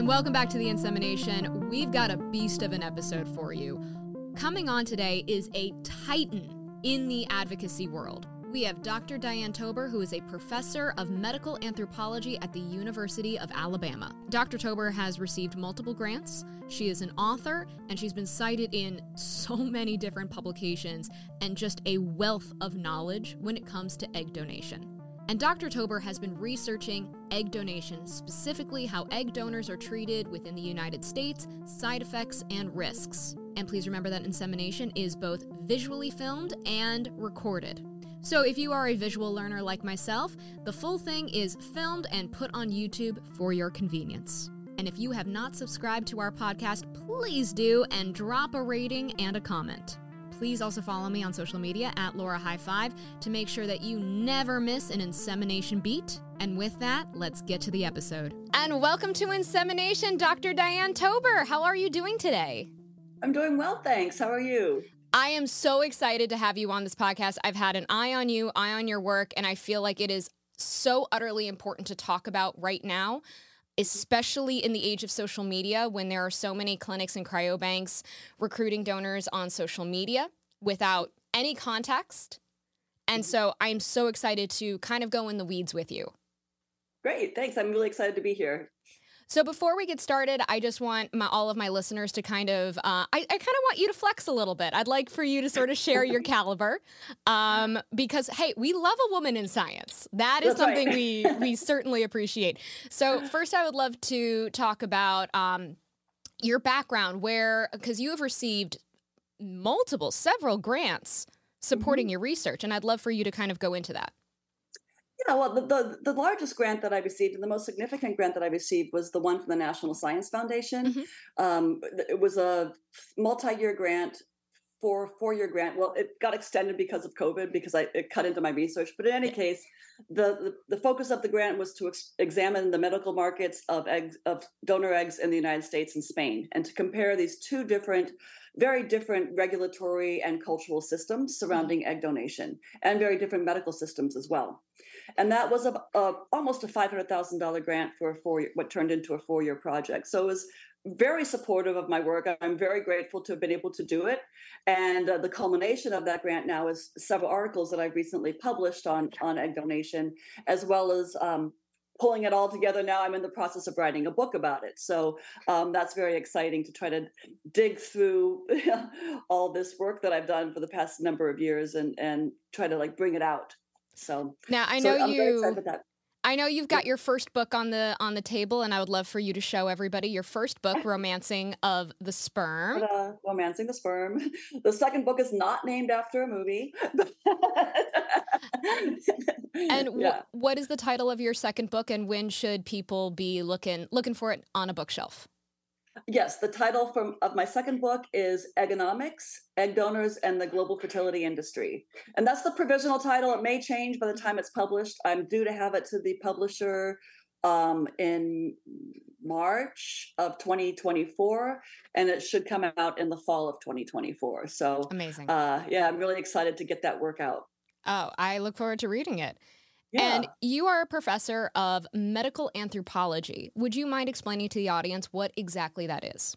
and welcome back to the insemination. We've got a beast of an episode for you. Coming on today is a titan in the advocacy world. We have Dr. Diane Tober, who is a professor of medical anthropology at the University of Alabama. Dr. Tober has received multiple grants. She is an author, and she's been cited in so many different publications and just a wealth of knowledge when it comes to egg donation. And Dr. Tober has been researching egg donation, specifically how egg donors are treated within the United States, side effects, and risks. And please remember that insemination is both visually filmed and recorded. So, if you are a visual learner like myself, the full thing is filmed and put on YouTube for your convenience. And if you have not subscribed to our podcast, please do and drop a rating and a comment. Please also follow me on social media at Laura High Five to make sure that you never miss an insemination beat. And with that, let's get to the episode. And welcome to Insemination, Dr. Diane Tober. How are you doing today? I'm doing well, thanks. How are you? I am so excited to have you on this podcast. I've had an eye on you, eye on your work, and I feel like it is so utterly important to talk about right now, especially in the age of social media when there are so many clinics and cryobanks recruiting donors on social media without any context. And so I'm so excited to kind of go in the weeds with you. Great, thanks. I'm really excited to be here. So before we get started, I just want my, all of my listeners to kind of, uh, I, I kind of want you to flex a little bit. I'd like for you to sort of share your caliber, um, because hey, we love a woman in science. That is That's something right. we we certainly appreciate. So first, I would love to talk about um, your background, where because you have received multiple, several grants supporting your research, and I'd love for you to kind of go into that. Yeah, well, the, the, the largest grant that I received and the most significant grant that I received was the one from the National Science Foundation. Mhm. Um, it was a multi year grant, four four year grant. Well, it got extended because of COVID because I it cut into my research. But in any case, the, the, the focus of the grant was to ex- examine the medical markets of eggs of donor eggs in the United States and Spain, and to compare these two different, very different regulatory and cultural systems surrounding egg donation, and very different medical systems as well. And that was a, a almost a five hundred thousand dollar grant for a four what turned into a four year project. So it was very supportive of my work. I'm very grateful to have been able to do it. And uh, the culmination of that grant now is several articles that I've recently published on on egg donation, as well as um, pulling it all together. Now I'm in the process of writing a book about it. So um, that's very exciting to try to dig through all this work that I've done for the past number of years and and try to like bring it out. So Now I know excited you. I know you've got your first book on the on the table, and I would love for you to show everybody your first book, "Romancing of the Sperm." Ta-da, Romancing the Sperm. The second book is not named after a movie. And yeah. what is the title of your second book, and when should people be looking looking for it on a bookshelf? Yes, the title from of my second book is Eggonomics, Egg Donors and the Global Fertility Industry. And that's the provisional title. It may change by the time it's published. I'm due to have it to the publisher um, in March of 2024, and it should come out in the fall of 2024. So, Amazing. uh, yeah, I'm really excited to get that work out. oh, I look forward to reading it. Yeah. And you are a professor of medical anthropology. Would you mind explaining to the audience what exactly that is?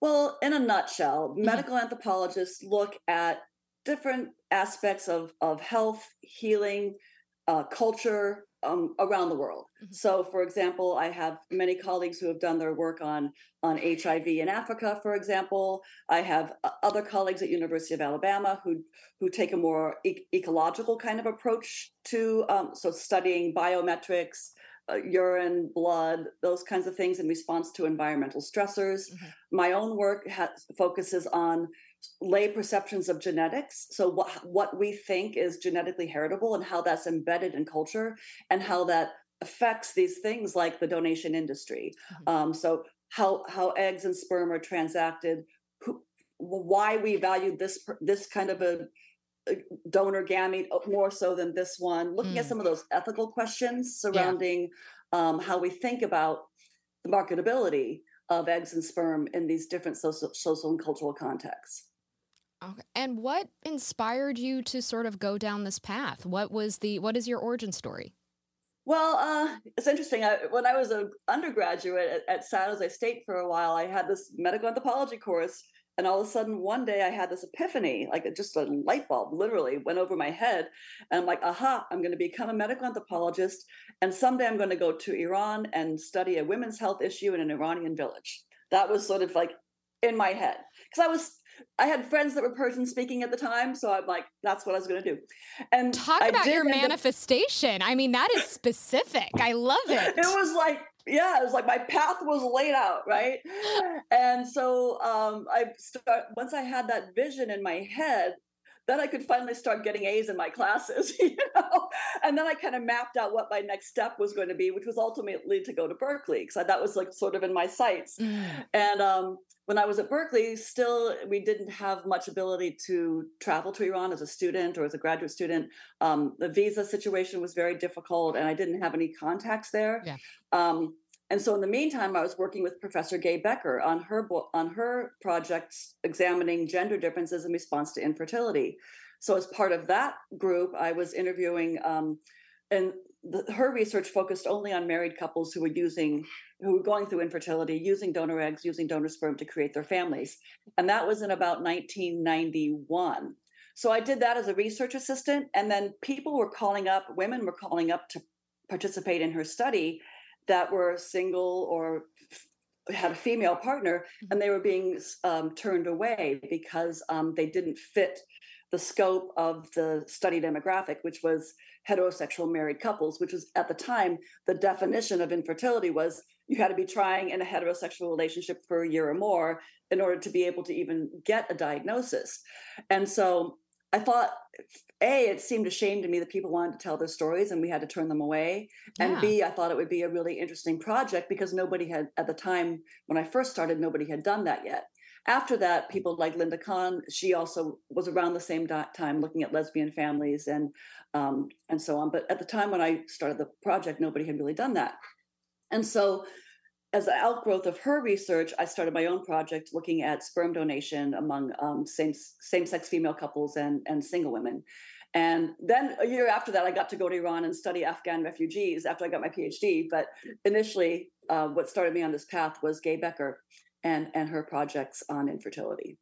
Well, in a nutshell, Mhm. medical anthropologists look at different aspects of, of health, healing, uh, culture um, around the world. Mhm. So, for example, I have many colleagues who have done their work on, on HIV in Africa, for example. I have uh, other colleagues at University of Alabama who, who take a more e- ecological kind of approach to um, so studying biometrics, uh, urine, blood, those kinds of things in response to environmental stressors. Mhm. My own work has, focuses on lay perceptions of genetics. So, what, what we think is genetically heritable and how that's embedded in culture and how that affects these things like the donation industry. Mhm. Um, so, how, how eggs and sperm are transacted, who, why we value this this kind of a donor gamete uh, more so than this one looking at Mm. some of those ethical questions surrounding um, how we think about the marketability of eggs and sperm in these different social, social and cultural contexts Okay. And what inspired you to sort of go down this path? What was the what is your origin story? Well, uh, it's interesting. I, when I was an undergraduate at, at San Jose State for a while, I had this medical anthropology course, and all of a sudden, one day, I had this epiphany, like just a light bulb, literally went over my head, and I'm like, "Aha! I'm going to become a medical anthropologist, and someday I'm going to go to Iran and study a women's health issue in an Iranian village." That was sort of like in my head because I was I had friends that were Persian speaking at the time, so I'm like, that's what I was going to do. And talk I about your manifestation. Up- I mean, that is specific. I love it. It was like, yeah, it was like my path was laid out, right? And so um, I start once I had that vision in my head, then I could finally start getting A's in my classes, you know. And then I kind of mapped out what my next step was going to be, which was ultimately to go to Berkeley because that was like sort of in my sights. Mm. And um, when I was at Berkeley, still we didn't have much ability to travel to Iran as a student or as a graduate student. Um, the visa situation was very difficult, and I didn't have any contacts there. Yeah. Um, and so, in the meantime, I was working with Professor Gay Becker on her on her projects examining gender differences in response to infertility. So, as part of that group, I was interviewing, um, and the, her research focused only on married couples who were using, who were going through infertility, using donor eggs, using donor sperm to create their families, and that was in about 1991. So I did that as a research assistant, and then people were calling up, women were calling up to participate in her study that were single or had a female partner mm-hmm. and they were being um, turned away because um, they didn't fit the scope of the study demographic, which was heterosexual married couples, which was at the time the definition of infertility was you had to be trying in a heterosexual relationship for a year or more in order to be able to even get a diagnosis. And so I thought, A, it seemed a shame to me that people wanted to tell their stories and we had to turn them away. Yeah. And B, I thought it would be a really interesting project because nobody had, at the time when I first started, nobody had done that yet. After that, people like Linda Kahn, she also was around the same time looking at lesbian families and um, and so on. But at the time when I started the project, nobody had really done that. And so as an outgrowth of her research, I started my own project looking at sperm donation among um, same same sex female couples and and single women. And then a year after that, I got to go to Iran and study Afghan refugees after I got my PhD. But initially, uh, what started me on this path was Gay Becker and and her projects on infertility.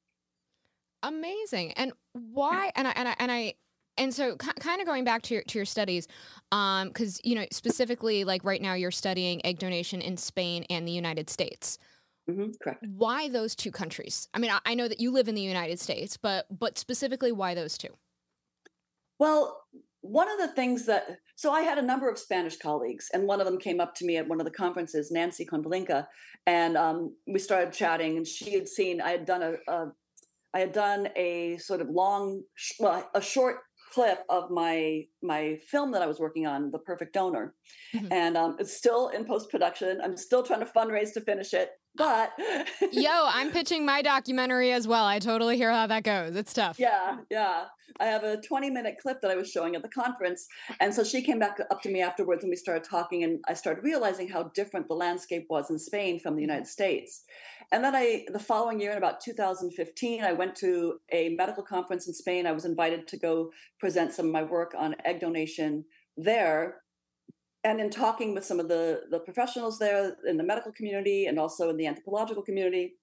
Amazing. And why? And I and I and I and so kind of going back to your to your studies um because you know specifically like right now you're studying egg donation in spain and the united states. Mm-hmm, correct. Why those two countries? I mean I, I know that you live in the united states but but specifically why those two? Well one of the things that so i had a number of spanish colleagues and one of them came up to me at one of the conferences nancy konvalinka and um, we started chatting and she had seen i had done a, a I had done a sort of long, well, a short clip of my my film that I was working on, The Perfect Donor, mm-hmm. and um, it's still in post production. I'm still trying to fundraise to finish it, but yo, I'm pitching my documentary as well. I totally hear how that goes. It's tough. Yeah, yeah. I have a 20 minute clip that I was showing at the conference, and so she came back up to me afterwards, and we started talking, and I started realizing how different the landscape was in Spain from the mm-hmm. United States. And then I, the following year, in about 2015, I went to a medical conference in Spain. I was invited to go present some of my work on egg donation there. And in talking with some of the, the professionals there in the medical community and also in the anthropological community,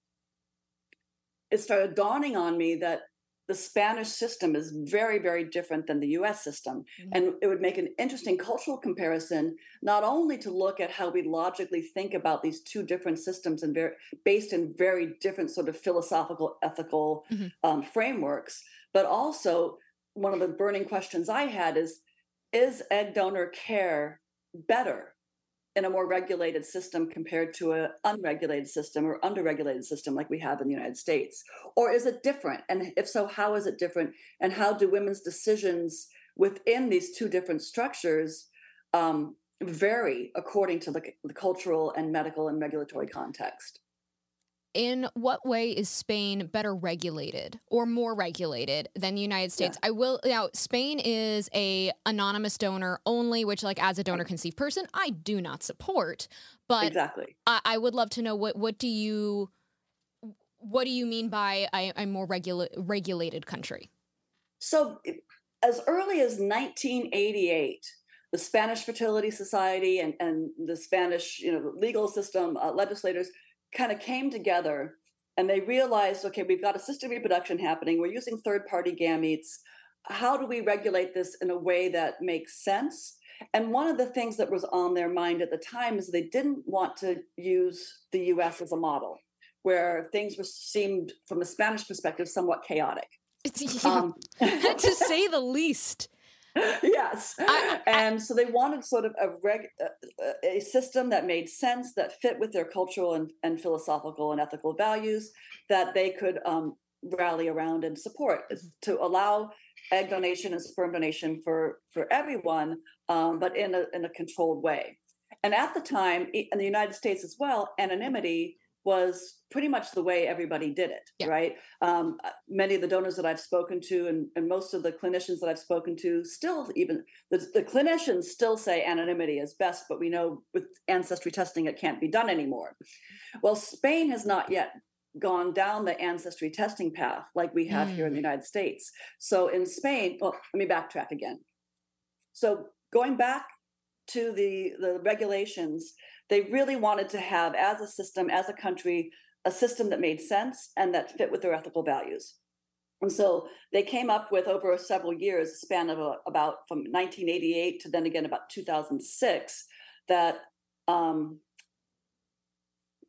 it started dawning on me that the Spanish system is very, very different than the US system. Mm-hmm. And it would make an interesting cultural comparison, not only to look at how we logically think about these two different systems and very, based in very different sort of philosophical, ethical mm-hmm. um, frameworks, but also one of the burning questions I had is is egg donor care better in a more regulated system compared to an unregulated system or underregulated system like we have in the United States? Or is it different? And if so, how is it different? And how do women's decisions within these two different structures um, vary according to the, the cultural and medical and regulatory context? In what way is Spain better regulated or more regulated than the United States? Yeah. I will now Spain is a anonymous donor only, which like as a donor conceived person, I do not support. But exactly. I, I would love to know what what do you what do you mean by a, a more regula- regulated country? So as early as 1988, the Spanish Fertility Society and, and the Spanish, you know, legal system, uh, legislators kind of came together and they realized, okay, we've got assisted reproduction happening. We're using third-party gametes. How do we regulate this in a way that makes sense? And one of the things that was on their mind at the time is they didn't want to use the US as a model, where things were seemed, from a Spanish perspective, somewhat chaotic. Um, to say the least. yes. I, I, and so they wanted sort of a, reg, a system that made sense, that fit with their cultural and, and philosophical and ethical values, that they could um, rally around and support to allow egg donation and sperm donation for for everyone, um, but in a in a controlled way. And at the time, in the United States as well, anonymity was pretty much the way everybody did it, yeah. right? Um, many of the donors that I've spoken to, and, and most of the clinicians that I've spoken to, still even the, the clinicians still say anonymity is best, but we know with ancestry testing it can't be done anymore. Well, Spain has not yet gone down the ancestry testing path like we have mm. here in the mm. United States. So in Spain, well, let me backtrack again. So going back to the, the regulations, they really wanted to have, as a system, as a country, a system that made sense and that fit with their ethical values. And so they came up with over several years, a span of about from 1988 to then again about 2006, that um,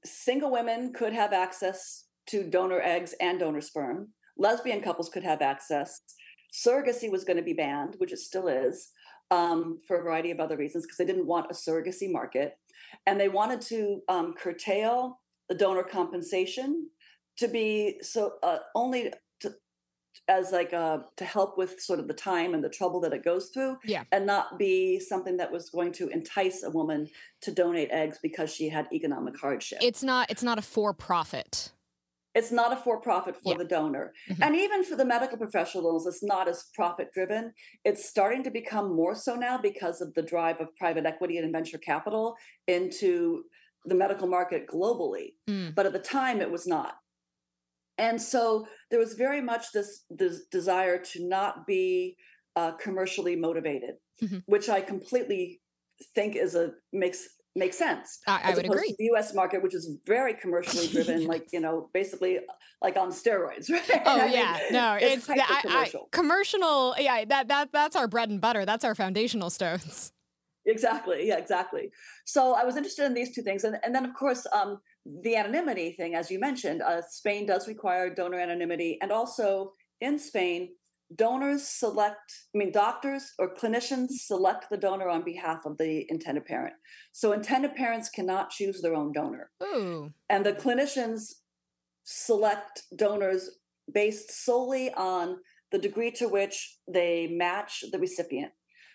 single women could have access to donor eggs and donor sperm. Lesbian couples could have access. Surrogacy was going to be banned, which it still is, um, for a variety of other reasons, because they didn't want a surrogacy market. And they wanted to um, curtail the donor compensation to be so uh, only as like uh, to help with sort of the time and the trouble that it goes through yeah. and not be something that was going to entice a woman to donate eggs because she had economic hardship. It's not it's not a for profit it's not a for profit for yeah. the donor mm-hmm. and even for the medical professionals it's not as profit driven it's starting to become more so now because of the drive of private equity and venture capital into the medical market globally mm. but at the time it was not and so there was very much this, this desire to not be uh, commercially motivated, mm-hmm. which I completely think is a makes makes sense. I, I would agree. the U.S. market, which is very commercially driven, yes. like you know, basically like on steroids, right? Oh I yeah, mean, no, it's, it's I, commercial. I, commercial. Yeah, that that that's our bread and butter. That's our foundational stones. Exactly. Yeah, exactly. So I was interested in these two things, and and then of course, um, the anonymity thing, as you mentioned, uh, Spain does require donor anonymity, and also in Spain, donors select. I mean, doctors or clinicians select the donor on behalf of the intended parent. So intended parents cannot choose their own donor, Ooh. and the clinicians select donors based solely on the degree to which they match the recipient.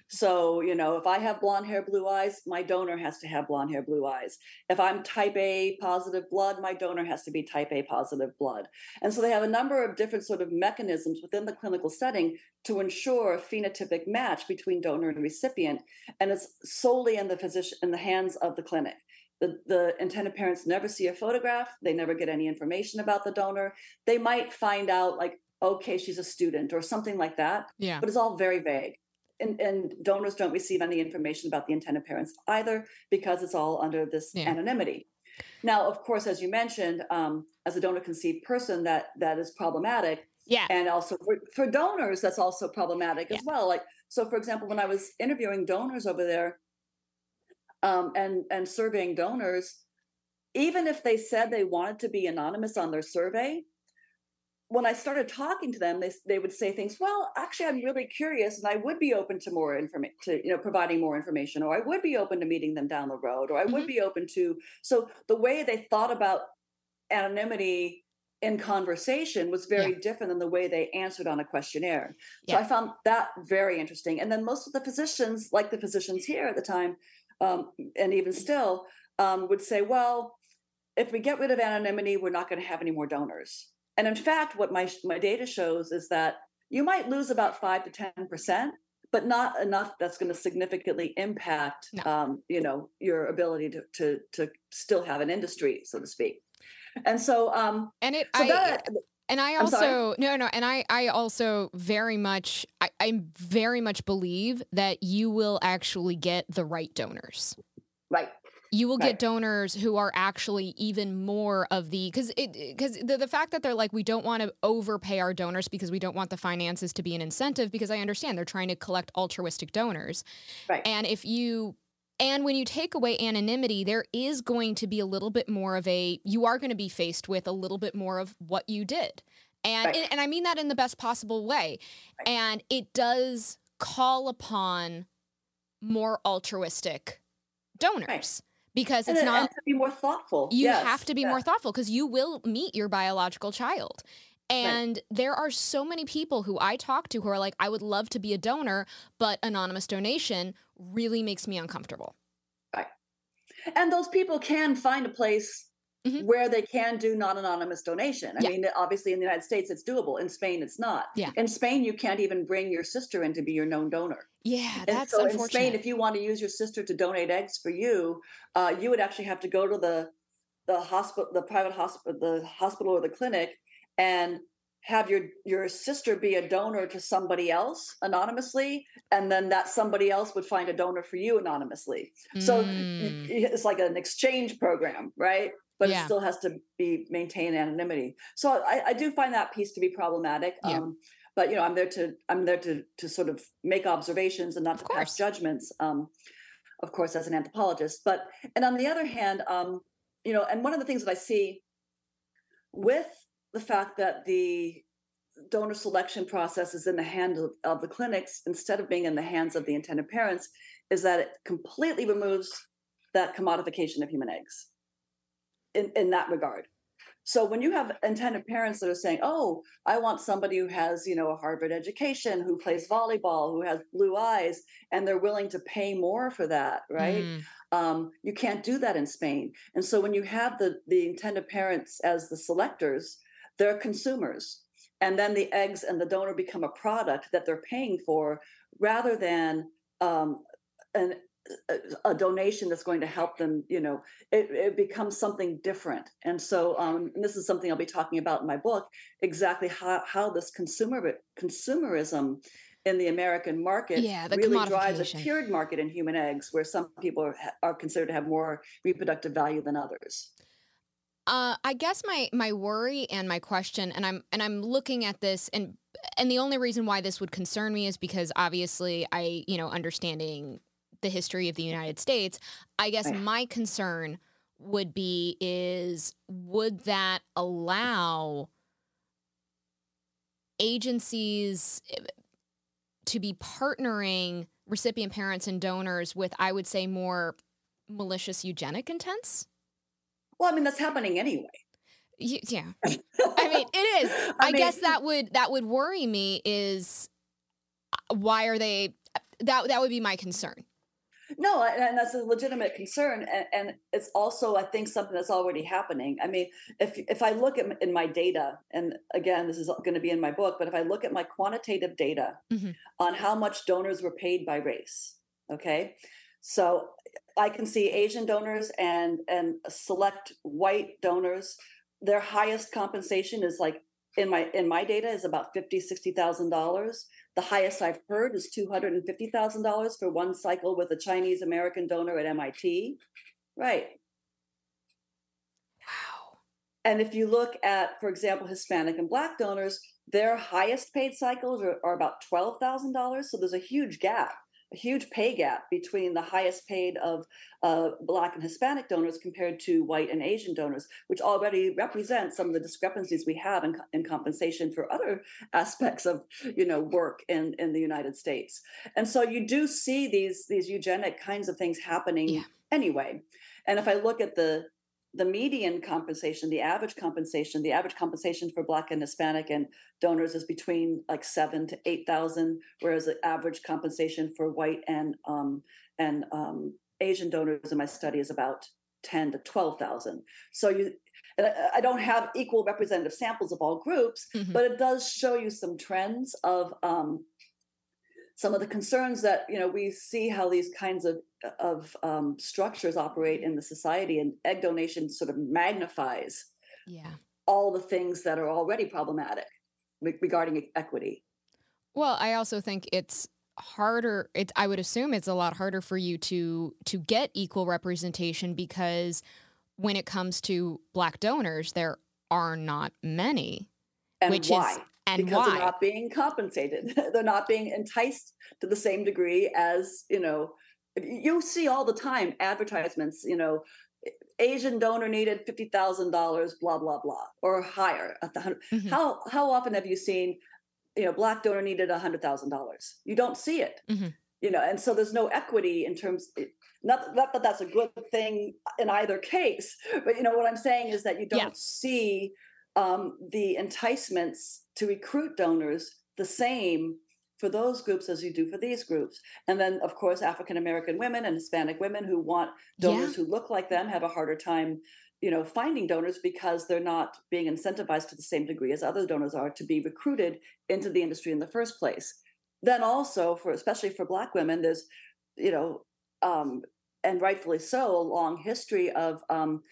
So, you know, if I have blonde hair, blue eyes, my donor has to have blonde hair, blue eyes. If I'm type A positive blood, my donor has to be type A positive blood. And so they have a number of different sort of mechanisms within the clinical setting to ensure a phenotypic match between donor and recipient. And it's solely in the physician in the hands of the clinic. The, the intended parents never see a photograph. They never get any information about the donor. They might find out like, okay, she's a student or something like that. Yeah. But it's all very vague and, and, donors don't receive any information about the intended parents either because it's all under this yeah. anonymity. Now, of course, as you mentioned, um, as a donor conceived person, that that is problematic. Yeah. And also for, for donors, that's also problematic yeah. as well. Like, so for example, when I was interviewing donors over there um, and and surveying donors, even if they said they wanted to be anonymous on their survey, when I started talking to them, they they would say things. Well, actually, I'm really curious, and I would be open to more information, to you know, providing more information, or I would be open to meeting them down the road, or I mm-hmm. would be open to. So the way they thought about anonymity in conversation was very yeah. different than the way they answered on a questionnaire. So yeah. I found that very interesting. And then most of the physicians, like the physicians here at the time, um, and even still, um, would say, well, if we get rid of anonymity, we're not going to have any more donors and in fact, what my my data shows is that you might lose about five to ten percent, but not enough that's going to significantly impact, no. um, you know, your ability to to to still have an industry, so to speak. And so, um, and it, so I, that, And I also no no, and I I also very much I, I very much believe that you will actually get the right donors. Right. You will right. get donors who are actually even more of the because it because the, the fact that they're like we don't want to overpay our donors because we don't want the finances to be an incentive because I understand they're trying to collect altruistic donors. Right. And if you and when you take away anonymity, there is going to be a little bit more of a, you are going to be faced with a little bit more of what you did. And, right. and I mean that in the best possible way. Right. And it does call upon more altruistic donors. Right. Because it's and, not to be more thoughtful. You yes. have to be more thoughtful because you will meet your biological child. And right. there are so many people who I talk to who are like, I would love to be a donor, but anonymous donation really makes me uncomfortable. Right. And those people can find a place mm-hmm. where they can do non anonymous donation. I yeah. mean, obviously in the United States, it's doable. In Spain, it's not. Yeah. In Spain, you can't even bring your sister in to be your known donor. Yeah, that's and so unfortunate. in Spain, if you want to use your sister to donate eggs for you, uh, you would actually have to go to the the hospital, the private hospital, the hospital or the clinic, and have your your sister be a donor to somebody else anonymously and then that somebody else would find a donor for you anonymously so mm. it's like an exchange program right but yeah. it still has to be maintain anonymity so I, I, do find that piece to be problematic yeah. um, but you know i'm there to i'm there to to sort of make observations and not of to course. pass judgments um, of course as an anthropologist but and on the other hand um, you know and one of the things that i see with the fact that the donor selection process is in the hands of, of, the clinics instead of being in the hands of the intended parents is that it completely removes that commodification of human eggs in, in that regard. So when you have intended parents that are saying, "Oh, I want somebody who has, you know, a Harvard education, who plays volleyball, who has blue eyes," and they're willing to pay more for that, right? Mm. Um, you can't do that in Spain. And so when you have the the intended parents as the selectors, they're consumers. And then the eggs and the donor become a product that they're paying for rather than um, an, a, donation that's going to help them, you know, it, it becomes something different. And so, um, and this is something I'll be talking about in my book exactly how, how this consumer consumerism in the American market yeah, really drives a tiered market in human eggs, where some people are, are considered to have more reproductive value than others. Uh, I guess my my worry and my question, and I'm and I'm looking at this, and and the only reason why this would concern me is because obviously I, you know, understanding the history of the United States, I guess right. my concern would be is would that allow agencies eh, to be partnering recipient parents and donors with, I would say, more malicious eugenic intents? Well, I mean, that's happening anyway. Yeah. I mean, it is. I, I mean, guess that would that would worry me is uh, why are they that that would be my concern. No, and that's a legitimate concern, and, and, it's also, I think, something that's already happening. I mean, if if I look at in my data, and again, this is going to be in my book, but if I look at my quantitative data mm-hmm. on how much donors were paid by race, okay, so I can see Asian donors and and select white donors. Their highest compensation is like in my in my data is about fifty sixty thousand dollars. The highest I've heard is two hundred and fifty thousand dollars for one cycle with a Chinese American donor at MIT. Right. Wow. And if you look at, for example, Hispanic and Black donors, their highest paid cycles are, are about twelve thousand dollars. So there's a huge gap a huge pay gap between the highest paid of uh, Black and Hispanic donors compared to white and Asian donors, which already represents some of the discrepancies we have in, in compensation for other aspects of you know work in, in the United States. And so you do see these these eugenic kinds of things happening yeah. anyway. And if I look at the the median compensation, the average compensation, the average compensation for Black and Hispanic and donors is between like seven to eight thousand, whereas the average compensation for white and um, and um, Asian donors in my study is about ten to twelve thousand. So you, I don't have equal representative samples of all groups, mm-hmm. but it does show you some trends of um, some of the concerns that you know we see how these kinds of of um, structures operate in the society, and egg donation sort of magnifies yeah all the things that are already problematic regarding equity. Well, I also think it's harder it's I would assume it's a lot harder for you to to get equal representation because when it comes to black donors there are not many. And which why? is and because why? they're not being compensated. they're not being enticed to the same degree as, you know, you see all the time advertisements, you know, Asian donor needed fifty thousand dollars, blah blah blah, or higher. Mm-hmm. How how often have you seen, you know, black donor needed a hundred thousand dollars? You don't see it, mm-hmm. you know, and so there's no equity in terms. Not, not that that's a good thing in either case, but you know what I'm saying is that you don't yeah. see um, the enticements to recruit donors the same for those groups as you do for these groups. And then, of course, African American women and Hispanic women who want donors yeah. who look like them have a harder time, you know, finding donors because they're not being incentivized to the same degree as other donors are to be recruited into the industry in the first place. Then also for especially for Black women, there's, you know, um, and rightfully so, a long history of um,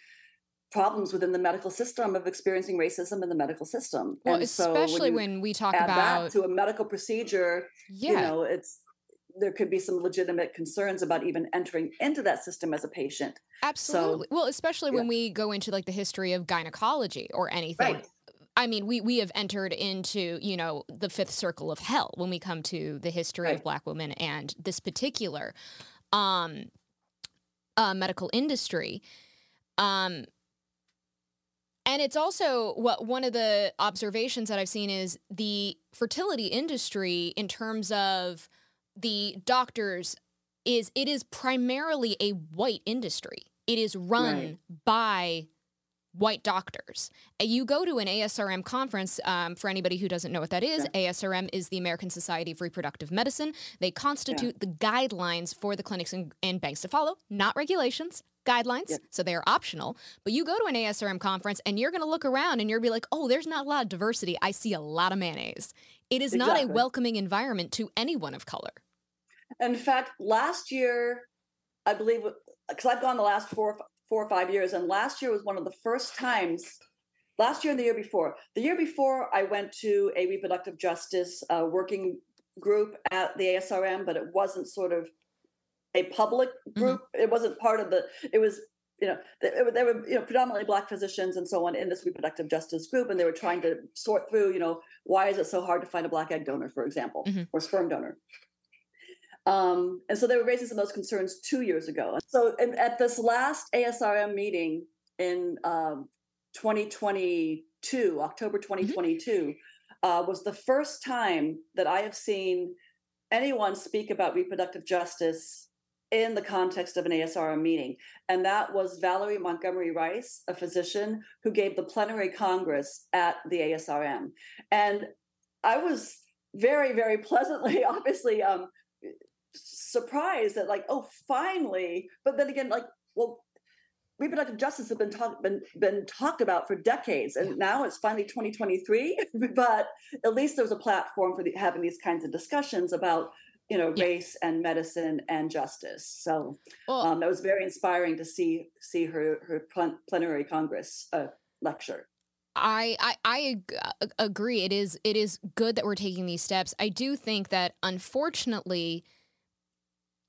problems within the medical system of experiencing racism in the medical system. Well, and especially so when, when, we talk about to a medical procedure, yeah. you know, it's there could be some legitimate concerns about even entering into that system as a patient. Absolutely. So, well, especially yeah. when we go into like the history of gynecology or anything. Right. I mean, we we have entered into you know the fifth circle of hell when we come to the history right. of Black women and this particular um, uh, medical industry. Um, and it's also what one of the observations that I've seen is the fertility industry in terms of the doctors is it is primarily a white industry. It is run right. by white doctors. You go to an ASRM conference, um, for anybody who doesn't know what that is, yeah. ASRM is the American Society of Reproductive Medicine. They constitute yeah. the guidelines for the clinics and, and banks to follow, not regulations guidelines, yeah. so they are optional. But you go to an ASRM conference and you're going to look around and you're be like, oh, there's not a lot of diversity. I see a lot of mayonnaise. It is exactly. not a welcoming environment to anyone of color. In fact, last year, I believe, because I've gone the last four, four or five years, and last year was one of the first times. Last year and the year before. The year before, I went to a reproductive justice uh, working group at the ASRM, but it wasn't sort of a public mm-hmm. group. Mm-hmm. It wasn't part of the. It was you know there were you know predominantly black physicians and so on in this reproductive justice group, and they were trying to sort through you know why is it so hard to find a black egg donor, for example, mm-hmm. or sperm donor. Um, and so they were raising some of those concerns two years ago. So at this last ASRM meeting in um, 2022, October 2022, mm-hmm. uh, was the first time that I have seen anyone speak about reproductive justice in the context of an ASRM meeting. And that was Valerie Montgomery Rice, a physician who gave the plenary congress at the ASRM. And I was very, very pleasantly, obviously, um, surprised that, like, oh, finally. But then again, like, well, reproductive justice has been talked been, been talked about for decades and now it's finally 2023 but at least there's a platform for the, having these kinds of discussions about you know yeah. race and medicine and justice so well, um, it was very inspiring to see see her her plenary congress uh, lecture I, I I agree. It is it is good that we're taking these steps. I do think that unfortunately,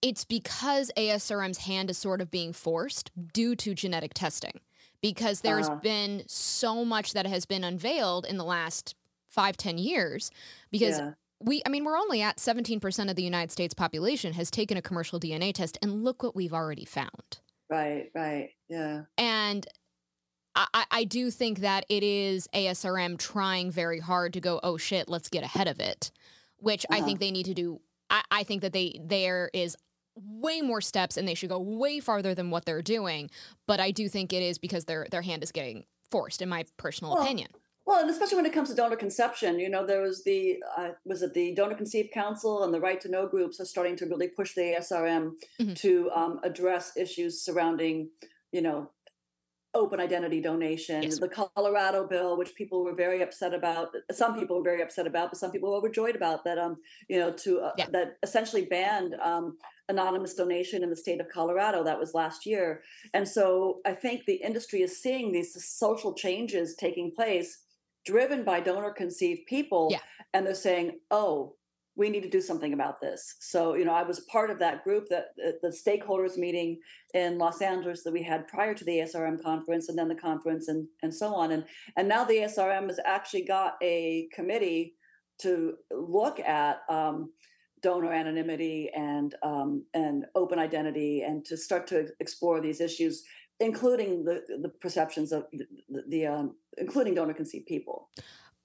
it's because ASRM's hand is sort of being forced due to genetic testing. Because there's uh, been so much that has been unveiled in the last five ten years. Because yeah we i mean we're only at 17% of the united states population has taken a commercial dna test and look what we've already found right right yeah and I, I do think that it is asrm trying very hard to go oh shit let's get ahead of it which uh-huh. i think they need to do I, I think that they there is way more steps and they should go way farther than what they're doing but i do think it is because their their hand is getting forced in my personal well, opinion well, and especially when it comes to donor conception, you know, there was the uh, was it the Donor Conceived Council and the Right to Know groups are starting to really push the ASRM mm-hmm. to um, address issues surrounding, you know, open identity donation, Yes. the Colorado bill, which people were very upset about. Some people were very upset about, but some people were overjoyed about that. Um, you know, to uh, Yeah. that essentially banned um, anonymous donation in the state of Colorado. That was last year, and so I think the industry is seeing these social changes taking place, driven by donor conceived people, Yeah. and they're saying, "Oh." We need to do something about this. So, you know, I was part of that group that uh, the stakeholders meeting in Los Angeles that we had prior to the ASRM conference and then the conference and and so on and and now the ASRM has actually got a committee to look at um, donor anonymity and um, and open identity and to start to explore these issues including the the perceptions of the, the, um, including donor conceived people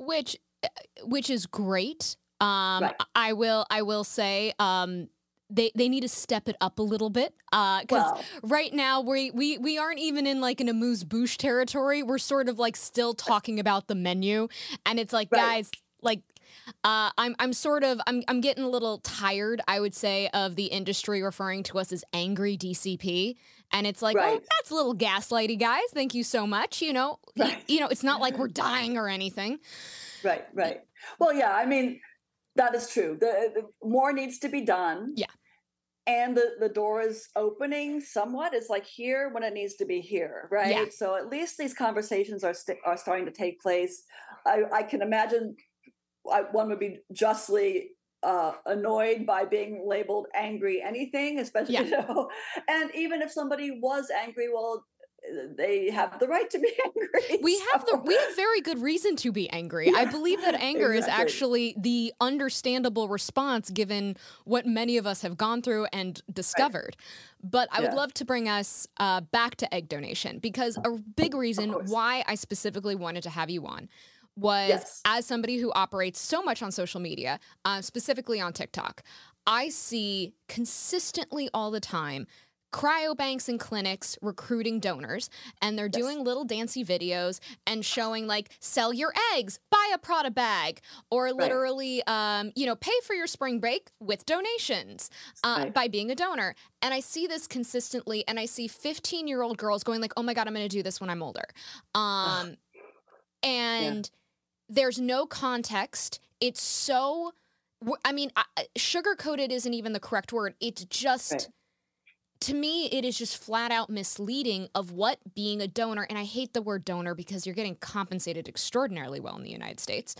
which uh, which is great. Um, Right. I will I will say um, they they need to step it up a little bit because well right now we we we aren't even in like an amuse bouche territory. We're sort of like still talking about the menu, and it's like Right. guys like. Uh, I'm I'm sort of I'm I'm getting a little tired, I would say, of the industry referring to us as angry DCP, and it's like, oh, that's a little gaslighty, guys. Thank you so much. You know, Right. you know, it's not like we're dying or anything. right right well yeah i mean that is true the, the more needs to be done Yeah. and the the door is opening somewhat it's like here when it needs to be here right Yeah. so at least these conversations are st- are starting to take place i i can imagine I, one would be justly uh, annoyed by being labeled angry anything especially Yeah. you know and even if somebody was angry well they have the right to be angry We have the we have very good reason to be angry. I believe that anger is actually the understandable response given what many of us have gone through and discovered. But I would love to bring us uh, back to egg donation because a big reason why I specifically wanted to have you on was Yes. as somebody who operates so much on social media, uh, specifically on TikTok, I see consistently all the time cryobanks and clinics recruiting donors and they're Yes. doing little dancy videos and showing like sell your eggs buy a prada bag or literally um, you know pay for your spring break with donations uh, Right. by being a donor. And i see this consistently and i see 15 year old girls going like oh my god i'm going to do this when i'm older. Um, and there's no context. It's so i mean sugar coated isn't even the correct word. It's just Right. To me it is just flat out misleading of what being a donor and i hate the word donor because you're getting compensated extraordinarily well in the united states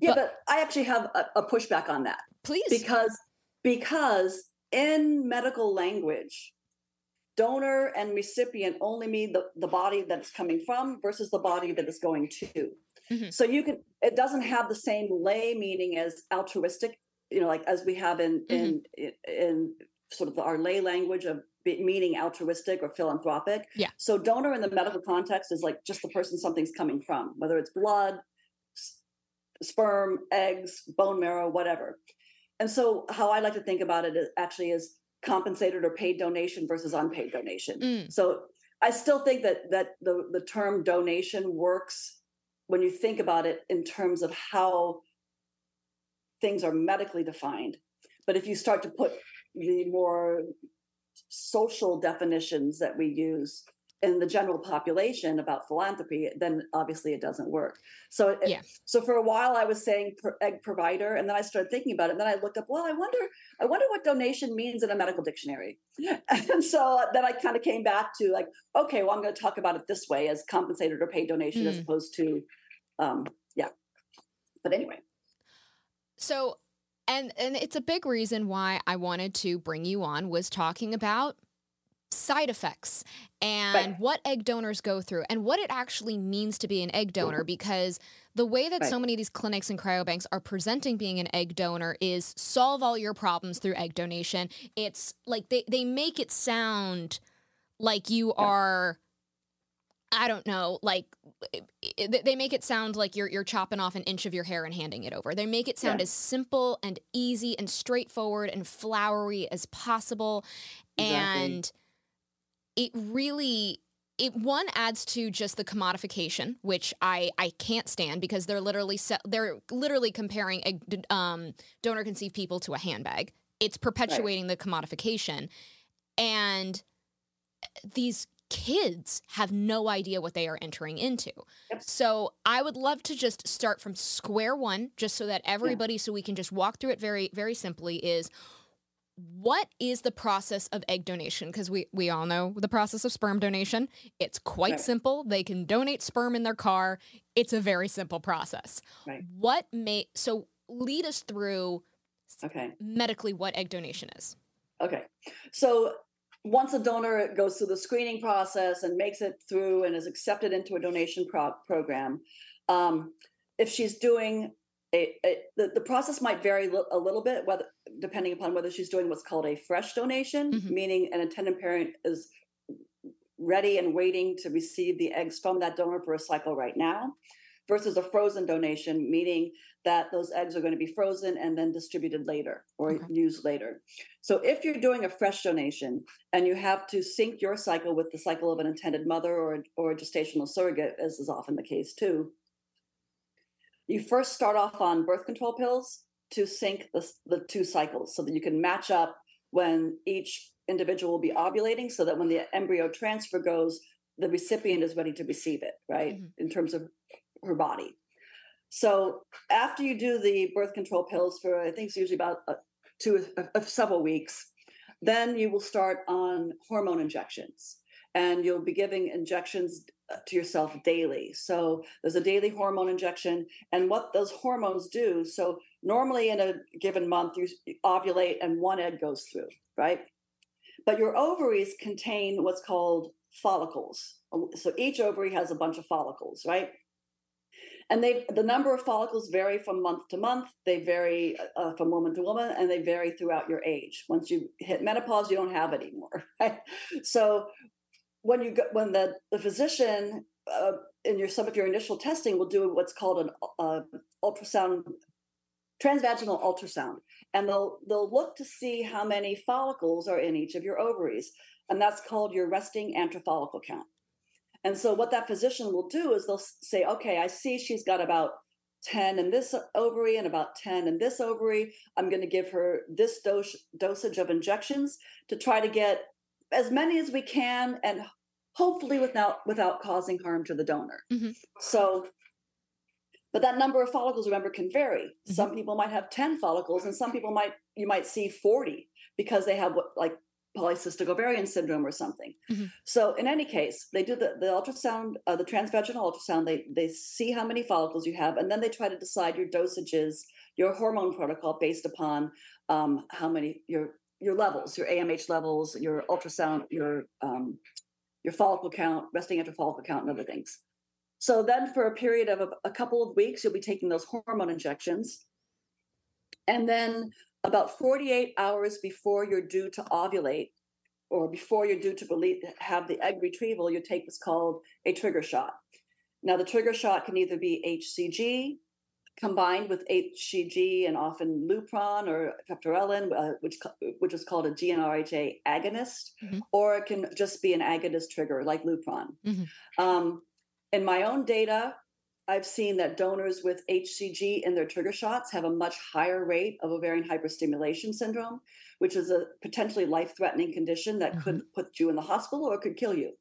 Yeah, But- but, I actually have a, a pushback on that please because because in medical language, donor and recipient only mean the, the body that's coming from versus the body that is going to. Mhm. So you can it doesn't have the same lay meaning as altruistic, you know, like as we have in in in, in sort of our lay language of meaning altruistic or philanthropic. Yeah. So donor in the medical context is like just the person something's coming from, whether it's blood, s- sperm, eggs, bone marrow, whatever. And so how I like to think about it is actually is compensated or paid donation versus unpaid donation. Mm, So I still think that that the the term donation works when you think about it in terms of how things are medically defined. But if you start to put the more social definitions that we use in the general population about philanthropy, then obviously it doesn't work. So, Yeah. so for a while I was saying egg provider, and then I started thinking about it. And then I looked up. Well, I wonder, I wonder what donation means in a medical dictionary. And so then I kind of came back to like, okay, well, I'm going to talk about it this way as compensated or paid donation as Mm. opposed to, um, yeah. But anyway, So, and and it's a big reason why I wanted to bring you on was talking about side effects and Right. what egg donors go through and what it actually means to be an egg donor because the way that so many of these clinics and cryobanks are presenting being an egg donor is solve all your problems through egg donation. It's like they they make it sound like you are I don't know, like they make it sound like you're you're chopping off an inch of your hair and handing it over. They make it sound Yeah. as simple and easy and straightforward and flowery as possible, Exactly. and it really it one adds to just the commodification, which I I can't stand because they're literally se- they're literally comparing a um, donor conceived people to a handbag. It's perpetuating the commodification, and these kids have no idea what they are entering into. Yep. So I would love to just start from square one, just so that everybody, so we can just walk through it very, very simply. Is what is the process of egg donation? Because we we all know the process of sperm donation. It's quite Right. simple. They can donate sperm in their car. It's a very simple process. Right. What may so lead us through Okay. medically what egg donation is? Okay. So once a donor goes through the screening process and makes it through and is accepted into a donation pro- program, um, if she's doing a, a the, the process might vary li- a little bit, whether depending upon whether she's doing what's called a fresh donation, Mhm. meaning an intended parent is ready and waiting to receive the eggs from that donor for a cycle right now, versus a frozen donation, meaning that those eggs are going to be frozen and then distributed later or Okay. used later. So if you're doing a fresh donation and you have to sync your cycle with the cycle of an intended mother or, or a gestational surrogate, as is often the case too, you first start off on birth control pills to sync the, the two cycles so that you can match up when each individual will be ovulating so that when the embryo transfer goes, the recipient is ready to receive it, right? Mhm. In terms of her body. So after you do the birth control pills for, I think it's usually about uh, two, uh, uh, several weeks, then you will start on hormone injections. And you'll be giving injections to yourself daily. So there's a daily hormone injection, and what those hormones do. So normally in a given month, you ovulate and one egg goes through, right? But your ovaries contain what's called follicles. So each ovary has a bunch of follicles, right? And they the number of follicles vary from month to month. They vary uh, from woman to woman, and they vary throughout your age. Once you hit menopause, you don't have anymore, right? So when you go, when the the physician uh, in your some of your initial testing will do what's called an uh, ultrasound transvaginal ultrasound and they'll they'll look to see how many follicles are in each of your ovaries and that's called your resting antral follicle count and so what that physician will do is they'll say okay i see she's got about 10 in this ovary and about 10 in this ovary. I'm going to give her this dose dosage of injections to try to get as many as we can and hopefully without without causing harm to the donor. Mhm. so but that number of follicles remember can vary. Some people might have 10 follicles and some people might you might see 40 because they have what like polycystic ovarian syndrome or something. Mhm. so in any case they do the, the ultrasound uh, the transvaginal ultrasound they they see how many follicles you have and then they try to decide your dosages your hormone protocol based upon um, how many your your levels your amh levels your ultrasound your um, your follicle count resting antral follicle count and other things. So then for a period of a, a couple of weeks you'll be taking those hormone injections. And then about 48 hours before you're due to ovulate or before you're due to belie- have the egg retrieval, you take what's called a trigger shot. Now, the trigger shot can either be HCG combined with HCG and often Lupron or Triptorelin, uh, which which is called a GnRHA agonist, Mhm. or it can just be an agonist trigger like Lupron. Mhm. Um, in my own data, I've seen that donors with HCG in their trigger shots have a much higher rate of ovarian hyperstimulation syndrome, which is a potentially life threatening condition that could put you in the hospital or could kill you.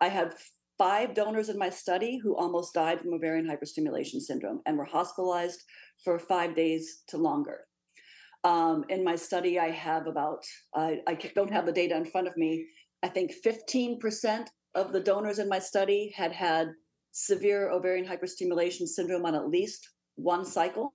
I had five donors in my study who almost died from ovarian hyperstimulation syndrome and were hospitalized for five days to longer. Um, in my study, I have about, I I don't have the data in front of me. I think 15% of the donors in my study had had severe ovarian hyperstimulation syndrome on at least one cycle.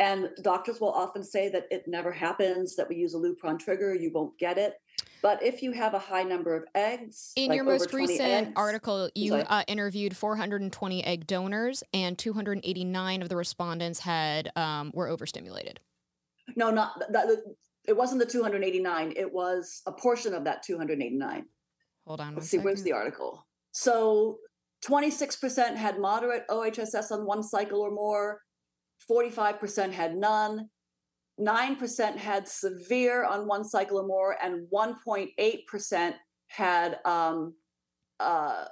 And doctors will often say that it never happens, that we use a Lupron trigger, you won't get it. But if you have a high number of eggs, In like your most recent eggs- article, you uh, interviewed 420 egg donors, and 289 of the respondents had um, were overstimulated. no, not that. It wasn't the 289. It was a portion of that 289. Hold on. Let's see, where's the article? So 26% had moderate OHSS on one cycle or more, 45% had none, 9% had severe on one cycle or more, and 1.8% had um, uh,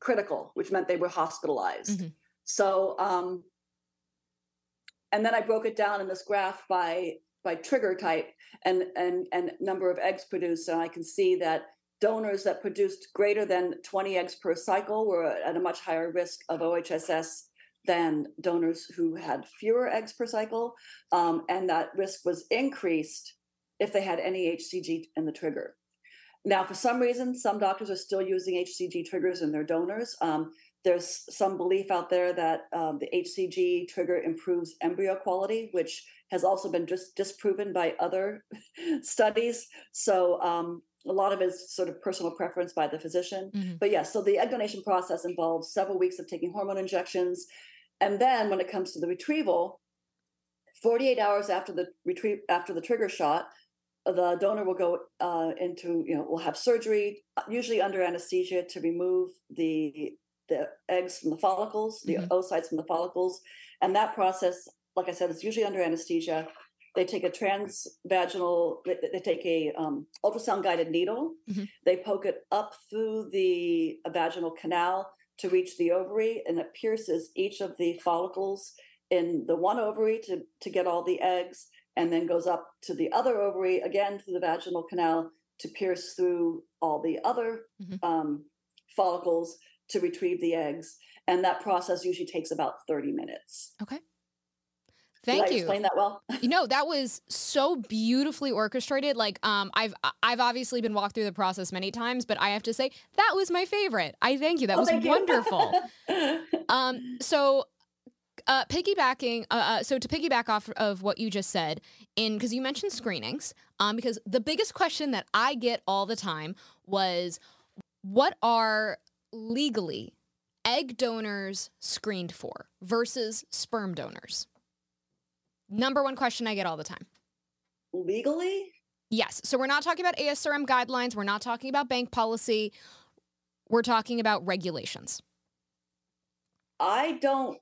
critical, which meant they were hospitalized. Mhm. So, um, and then I broke it down in this graph by by trigger type and and and number of eggs produced, and I can see that donors that produced greater than 20 eggs per cycle were at a much higher risk of OHSS than donors who had fewer eggs per cycle. Um, and that risk was increased if they had any HCG in the trigger. Now, for some reason, some doctors are still using HCG triggers in their donors. Um, there's some belief out there that um, the HCG trigger improves embryo quality, which has also been just disproven by other studies. So um, a lot of it is sort of personal preference by the physician. Mm-hmm. But yes, yeah, so the egg donation process involves several weeks of taking hormone injections. And then when it comes to the retrieval, 48 hours after the retrieve after the trigger shot, the donor will go uh, into you know will have surgery usually under anesthesia to remove the the eggs from the follicles the mm-hmm. oocytes from the follicles and that process like i said is usually under anesthesia they take a transvaginal they, they take a um, ultrasound guided needle mm-hmm. they poke it up through the vaginal canal to reach the ovary and it pierces each of the follicles in the one ovary to to get all the eggs and then goes up to the other ovary again through the vaginal canal to pierce through all the other mm-hmm. um, follicles to retrieve the eggs. And that process usually takes about 30 minutes. Okay. Thank Did I you. Explain that well. you know that was so beautifully orchestrated. Like, um, I've I've obviously been walked through the process many times, but I have to say that was my favorite. I thank you. That oh, was wonderful. um, so uh, piggybacking, uh, uh, so to piggyback off of what you just said, in because you mentioned screenings, um, because the biggest question that I get all the time was, what are legally egg donors screened for versus sperm donors? Number one question I get all the time. Legally? Yes. So we're not talking about ASRM guidelines. We're not talking about bank policy. We're talking about regulations. I don't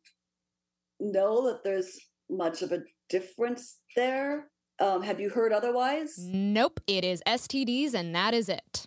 know that there's much of a difference there. Um, have you heard otherwise? Nope. It is STDs, and that is it.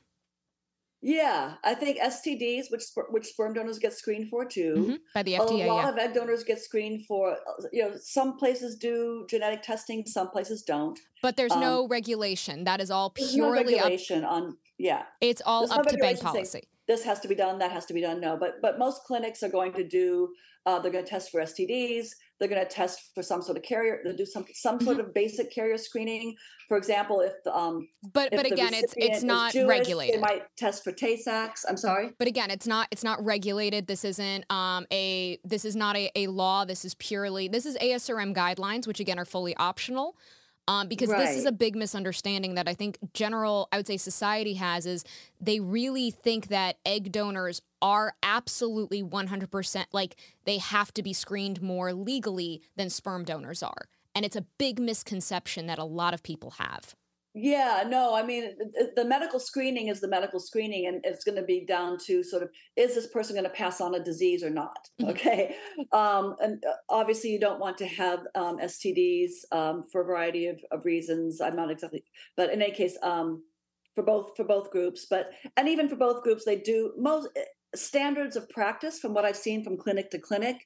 Yeah, I think STDs, which which sperm donors get screened for too, mm-hmm. by the FDA. A lot yeah. of egg donors get screened for. You know, some places do genetic testing, some places don't. But there's um, no regulation. That is all purely no regulation up, on. Yeah, it's all there's up no to bank policy. This has to be done. That has to be done. No, but but most clinics are going to do uh, they're going to test for STDs. They're going to test for some sort of carrier. They'll do some some sort mm-hmm. of basic carrier screening. For example, if um, but if but again, it's it's not Jewish, regulated. They might test for Tay Sachs. I'm sorry. But again, it's not it's not regulated. This isn't um a this is not a, a law. This is purely this is ASRM guidelines, which again are fully optional um, because right. this is a big misunderstanding that I think general, I would say society has is they really think that egg donors are absolutely 100% like they have to be screened more legally than sperm donors are. And it's a big misconception that a lot of people have. Yeah, no, I mean, the medical screening is the medical screening, and it's going to be down to sort of is this person going to pass on a disease or not? Mm-hmm. Okay. Um, and uh, obviously, you don't want to have um, STDs um, for a variety of, of reasons. I'm not exactly, but in any case, um, for both for both groups, but and even for both groups, they do most eh, standards of practice from what I've seen from clinic to clinic.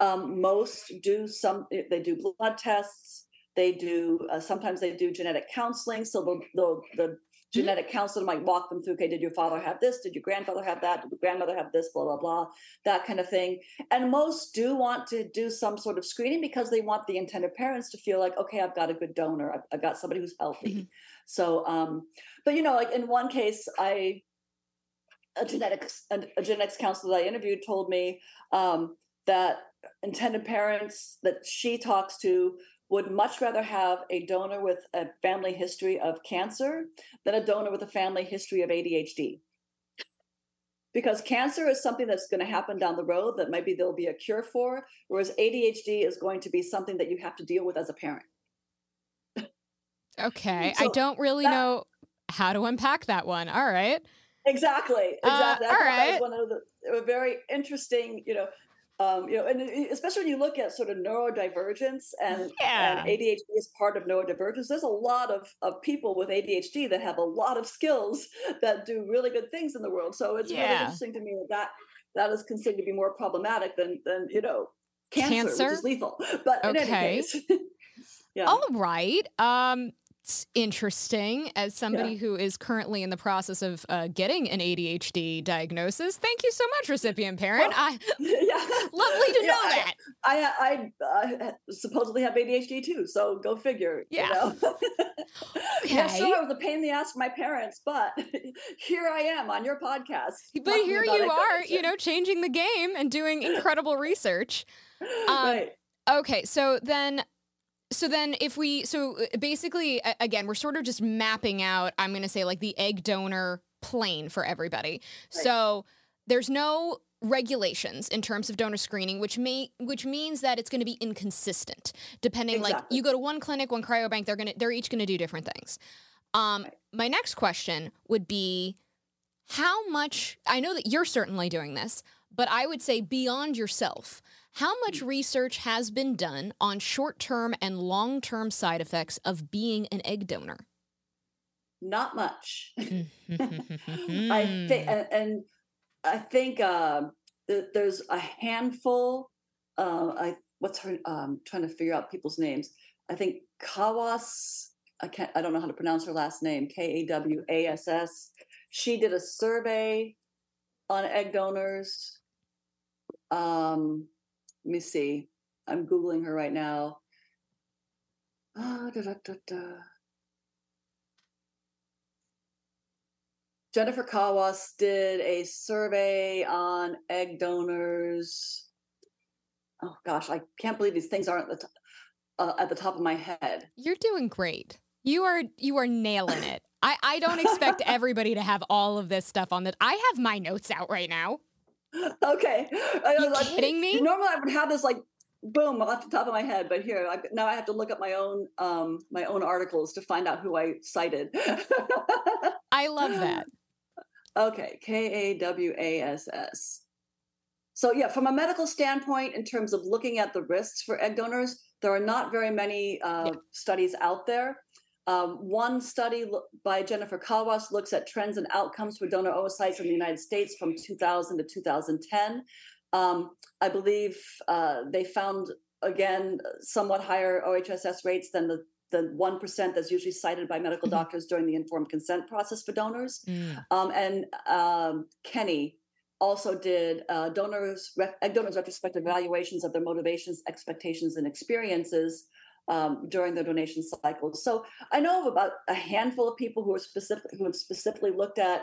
Um, most do some, eh, they do blood tests they do uh, sometimes they do genetic counseling. So the the, the genetic mm-hmm. counselor might walk them through. Okay, did your father have this? Did your grandfather have that? Did your grandmother have this? Blah blah blah, that kind of thing. And most do want to do some sort of screening because they want the intended parents to feel like, okay, I've got a good donor. I've, I've got somebody who's healthy. Mm-hmm. So, um, but you know, like in one case, I a genetics a, a genetics counselor that I interviewed told me um, that intended parents that she talks to would much rather have a donor with a family history of cancer than a donor with a family history of ADHD. Because cancer is something that's going to happen down the road that maybe there'll be a cure for, whereas ADHD is going to be something that you have to deal with as a parent. Okay. so I don't really that, know how to unpack that one. All right. Exactly. Exactly. Uh, all right. one of the very interesting, you know, um, you know, and especially when you look at sort of neurodivergence and, yeah. and, ADHD is part of neurodivergence, there's a lot of, of people with ADHD that have a lot of skills that do really good things in the world. So it's yeah. really interesting to me that, that that is considered to be more problematic than than you know cancer, cancer? which is lethal. But okay. in any case, yeah. All right. Um, That's interesting. As somebody yeah. who is currently in the process of uh, getting an ADHD diagnosis, thank you so much, recipient parent. Well, I yeah. lovely to yeah, know that. I, I, I, supposedly have ADHD too, so go figure. Yeah. You know? okay. Yeah, sure, it was a pain in the ass for my parents, but here I am on your podcast. But here you are, you know, changing the game and doing incredible research. Um, right. Okay, so then so then if we so uh, basically again we're sort of just mapping out i'm going to say like the egg donor plane for everybody right. so there's no regulations in terms of donor screening which may which means that it's going to be inconsistent depending exactly. like you go to one clinic one cryobank they're going to they're each going to do different things um right. my next question would be how much i know that you're certainly doing this but i would say beyond yourself how much research has been done on short term and long term side effects of being an egg donor? Not much. I think, and, and, I think uh, th- there's a handful. Uh, I what's her? Um, trying to figure out people's names. I think Kawwass. I can't. I don't know how to pronounce her last name. K a w a s s. She did a survey on egg donors. Um, let me see. I'm Googling her right now. Ah, da, da, da, Jennifer Kawwass did a survey on egg donors. Oh gosh, I can't believe these things aren't the t- uh, at the top of my head. You're doing great. You are you are nailing it. I I don't expect everybody to have all of this stuff on that. I have my notes out right now okay. Are you like, kidding me? Normally I would have this like boom off the top of my head, but here I, now I have to look up my own um, my own articles to find out who I cited. I love that. Okay, K A W A S S. So yeah, from a medical standpoint, in terms of looking at the risks for egg donors, there are not very many uh, yeah. studies out there. Um, one study by Jennifer Kawwass looks at trends and outcomes for donor oocytes in the United States from 2000 to 2010. Um, I believe uh, they found, again, somewhat higher OHSS rates than the the 1% that's usually cited by medical mm-hmm. doctors during the informed consent process for donors. Mm. Um, and um, Kenney also did uh, donors, donors retrospective evaluations of their motivations, expectations, and experiences um, during the donation cycle. So I know of about a handful of people who are specific who have specifically looked at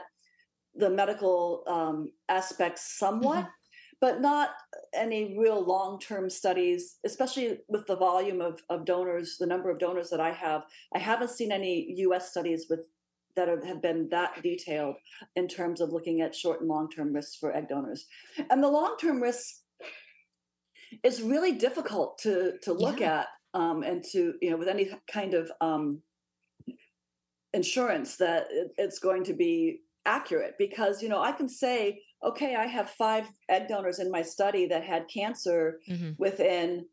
the medical um, aspects somewhat, mm-hmm. but not any real long-term studies, especially with the volume of, of donors, the number of donors that I have. I haven't seen any U.S. studies with that have been that detailed in terms of looking at short and long-term risks for egg donors, and the long-term risks is really difficult to to look yeah. at um, and to you know with any kind of um, insurance that it, it's going to be accurate because you know i can say okay i have five egg donors in my study that had cancer mm-hmm. within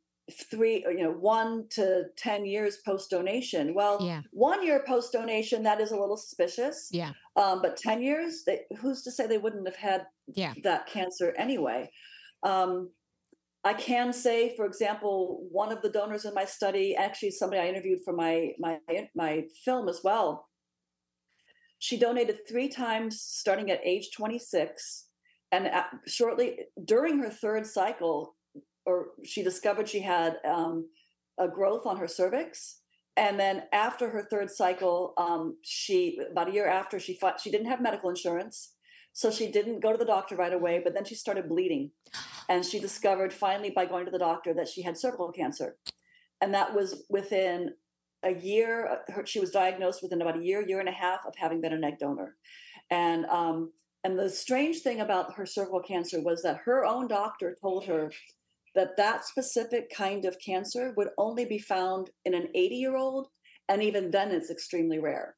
three you know one to ten years post donation well yeah. one year post donation that is a little suspicious yeah um, but 10 years they, who's to say they wouldn't have had yeah. that cancer anyway um, I can say, for example, one of the donors in my study, actually somebody I interviewed for my my my film as well. She donated three times, starting at age 26, and shortly during her third cycle, or she discovered she had um, a growth on her cervix. And then after her third cycle, um, she about a year after she fought, she didn't have medical insurance. So she didn't go to the doctor right away, but then she started bleeding. And she discovered finally by going to the doctor that she had cervical cancer. And that was within a year. She was diagnosed within about a year, year and a half of having been an egg donor. And um, and the strange thing about her cervical cancer was that her own doctor told her that that specific kind of cancer would only be found in an 80 year old, and even then it's extremely rare.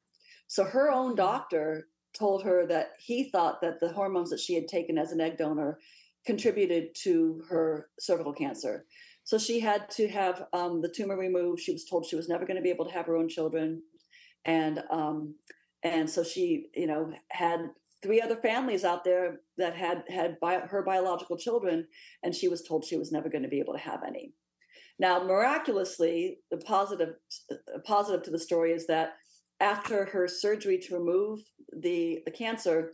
So her own doctor told her that he thought that the hormones that she had taken as an egg donor contributed to her cervical cancer. So she had to have um, the tumor removed. She was told she was never going to be able to have her own children, and um, and so she, you know, had three other families out there that had had bi- her biological children, and she was told she was never going to be able to have any. Now, miraculously, the positive positive to the story is that after her surgery to remove the the cancer,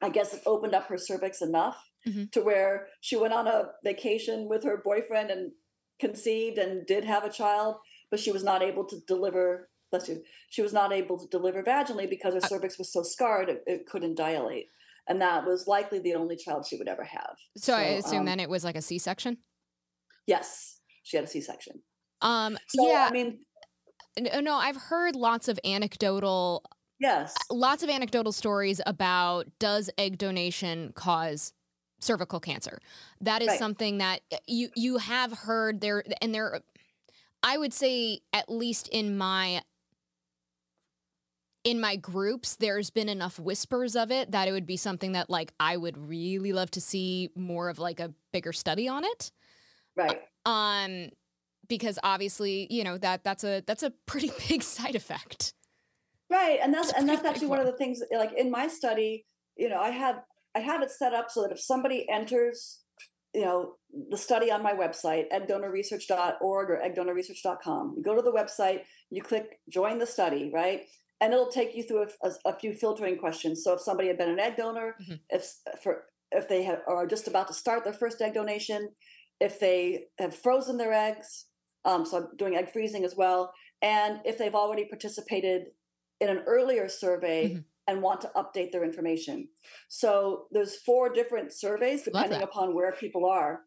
I guess it opened up her cervix enough mm-hmm. to where she went on a vacation with her boyfriend and conceived and did have a child, but she was not able to deliver. Bless you. She was not able to deliver vaginally because her cervix was so scarred it, it couldn't dilate, and that was likely the only child she would ever have. So, so I assume um, then it was like a C section. Yes, she had a C section. Um. So, yeah. I mean, no, I've heard lots of anecdotal Yes. Lots of anecdotal stories about does egg donation cause cervical cancer. That is right. something that you you have heard there and there I would say at least in my in my groups there's been enough whispers of it that it would be something that like I would really love to see more of like a bigger study on it. Right. Um because obviously, you know, that that's a that's a pretty big side effect. Right. And that's and that's actually one of the things like in my study, you know, I have I have it set up so that if somebody enters, you know, the study on my website, eggdonorresearch.org or eggdonorresearch.com, you go to the website, you click join the study, right? And it'll take you through a, a, a few filtering questions. So if somebody had been an egg donor, mm-hmm. if for if they have, are just about to start their first egg donation, if they have frozen their eggs, um, so I'm doing egg freezing as well, and if they've already participated in an earlier survey mm-hmm and want to update their information. So there's four different surveys depending upon where people are.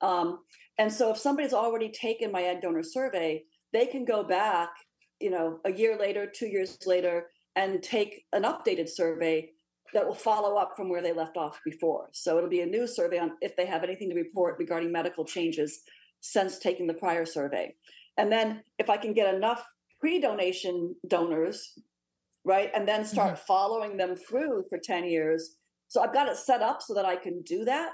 Um, and so if somebody's already taken my egg donor survey, they can go back, you know, a year later, two years later, and take an updated survey that will follow up from where they left off before. So it'll be a new survey on if they have anything to report regarding medical changes since taking the prior survey. And then if I can get enough pre-donation donors right? And then start mm-hmm. following them through for 10 years. So I've got it set up so that I can do that.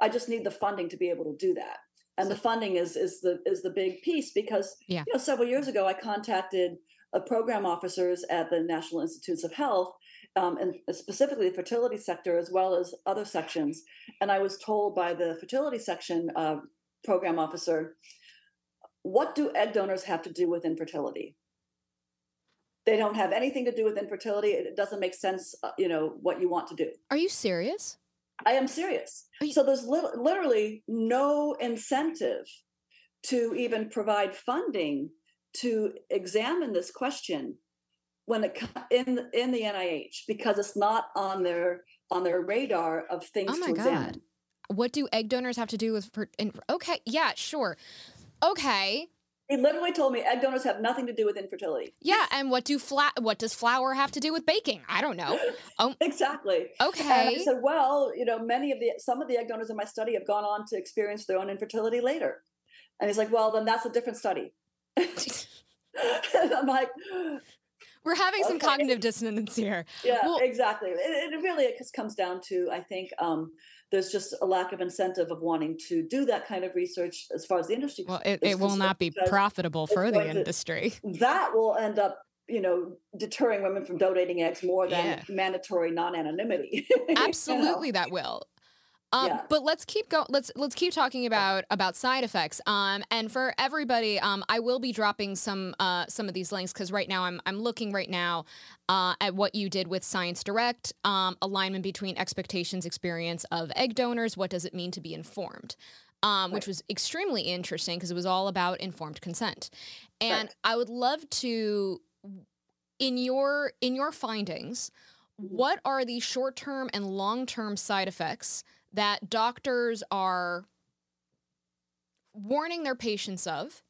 I just need the funding to be able to do that. And the funding is is the is the big piece because yeah. you know several years ago I contacted a program officers at the National Institutes of Health um, and specifically the fertility sector as well as other sections. And I was told by the fertility section uh, program officer, what do egg donors have to do with infertility? they don't have anything to do with infertility. It doesn't make sense uh, you know what you want to do. Are you serious? I am serious. You- so there's li- literally no incentive to even provide funding to examine this question when it in in the NIH because it's not on their on their radar of things oh my to examine. What do egg donors have to do with for, in, okay, yeah, sure. Okay. He literally told me egg donors have nothing to do with infertility. Yeah, and what do fla- what does flour have to do with baking? I don't know. Oh, exactly. Okay. And I said, well, you know, many of the some of the egg donors in my study have gone on to experience their own infertility later. And he's like, well, then that's a different study. I'm like, we're having some okay. cognitive dissonance here. Yeah, well, exactly. It, it really it just comes down to, I think, um, there's just a lack of incentive of wanting to do that kind of research as far as the industry. Well, it, it will not be profitable for the industry. To, that will end up you know deterring women from donating eggs more than yeah. mandatory non-anonymity absolutely you know? that will um, yeah. But let's keep going. Let's let's keep talking about about side effects. Um, and for everybody, um, I will be dropping some uh, some of these links because right now I'm I'm looking right now uh, at what you did with Science Direct, um, alignment between expectations, experience of egg donors. What does it mean to be informed? Um, which was extremely interesting because it was all about informed consent. And right. I would love to, in your in your findings, mm-hmm. what are the short term and long term side effects? That doctors are warning their patients of.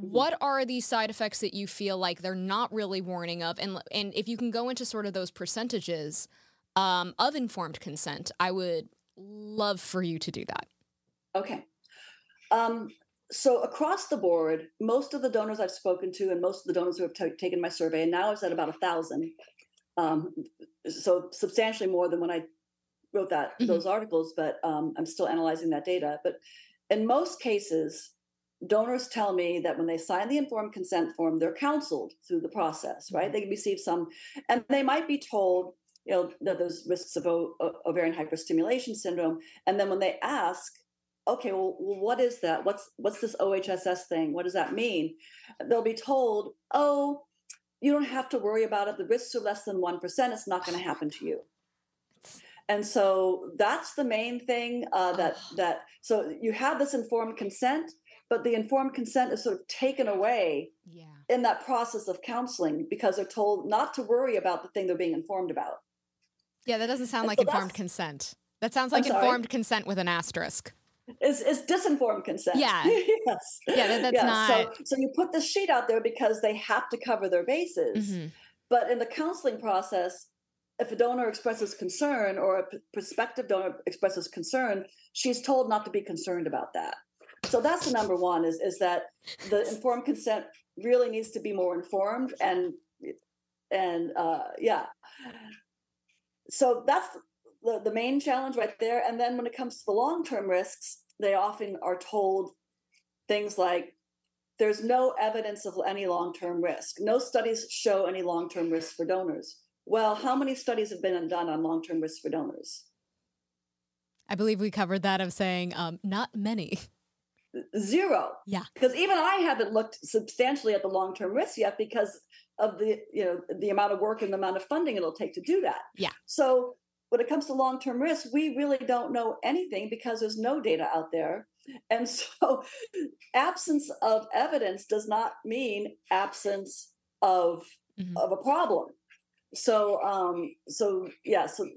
Mm-hmm. what are the side effects that you feel like they're not really warning of? And and if you can go into sort of those percentages um, of informed consent i would love for you to do that. Okay. Um, so across the board most of the donors i've spoken to and most of the donors who have t- taken my survey and now it's at about a thousand um, so substantially more than when i wrote that mm-hmm. those articles, but um, I'm still analyzing that data. But in most cases, donors tell me that when they sign the informed consent form, they're counseled through the process, right? Mm-hmm. They receive some, and they might be told, you know, that there's risks of o- ovarian hyperstimulation syndrome. And then when they ask, okay, well, what is that? What's what's this OHSS thing? What does that mean? They'll be told, oh, you don't have to worry about it. The risks are less than one percent. It's not going to happen to you. And so that's the main thing uh, that that so you have this informed consent, but the informed consent is sort of taken away Yeah. in that process of counseling because they're told not to worry about the thing they're being informed about. Yeah, that doesn't sound And like so informed consent. That sounds like informed consent with an asterisk. Is is disinformed consent? Yeah. yes. Yeah, that- that's Yeah, not- So, so you put this sheet out there because they have to cover their bases. Mhm. But in the counseling process, if a donor expresses concern or a prospective donor expresses concern, she's told not to be concerned about that. So that's the number one is is that the informed consent really needs to be more informed and and uh, yeah. So that's the, the main challenge right there. And then when it comes to the long term risks, they often are told things like there's no evidence of any long term risk. No studies show any long term risk for donors. Well, how many studies have been done on long term risks for donors? I believe we covered that of saying um, not many. Zero. Yeah. Because even I haven't looked substantially at the long term risks yet because of the you know the amount of work and the amount of funding it'll take to do that. Yeah. So when it comes to long term risks, we really don't know anything because there's no data out there. And so absence of evidence does not mean absence of Mhm. of a problem. So um so yeah, so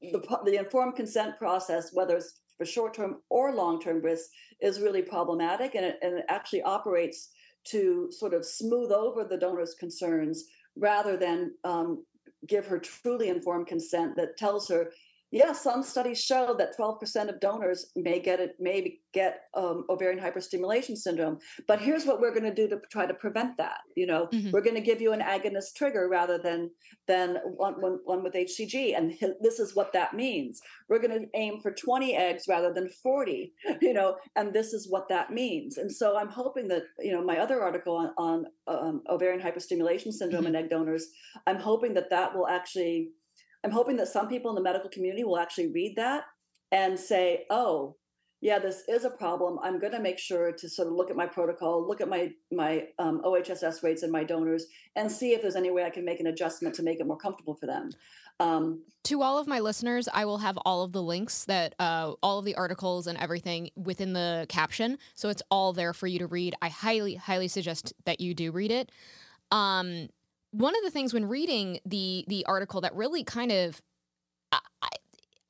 the the informed consent process, whether it's for short term or long term risks, is really problematic, and it, and it actually operates to sort of smooth over the donor's concerns rather than um, give her truly informed consent that tells her, yes, some studies show that 12% of donors may get it, may get um, ovarian hyperstimulation syndrome. But here's what we're going to do to try to prevent that. You know, Mhm. we're going to give you an agonist trigger rather than than one, one, one with HCG, and this is what that means. We're going to aim for 20 eggs rather than 40. You know, and this is what that means. And so I'm hoping that you know my other article on, on um, ovarian hyperstimulation syndrome Mhm. and egg donors. I'm hoping that that will actually. I'm hoping that some people in the medical community will actually read that and say, "Oh, yeah, this is a problem. I'm going to make sure to sort of look at my protocol, look at my my um, OHSS rates and my donors, and see if there's any way I can make an adjustment to make it more comfortable for them." Um, To all of my listeners, I will have all of the links that uh, all of the articles and everything within the caption, so it's all there for you to read. I highly, highly suggest that you do read it. Um, one of the things when reading the the article that really kind of, I, I,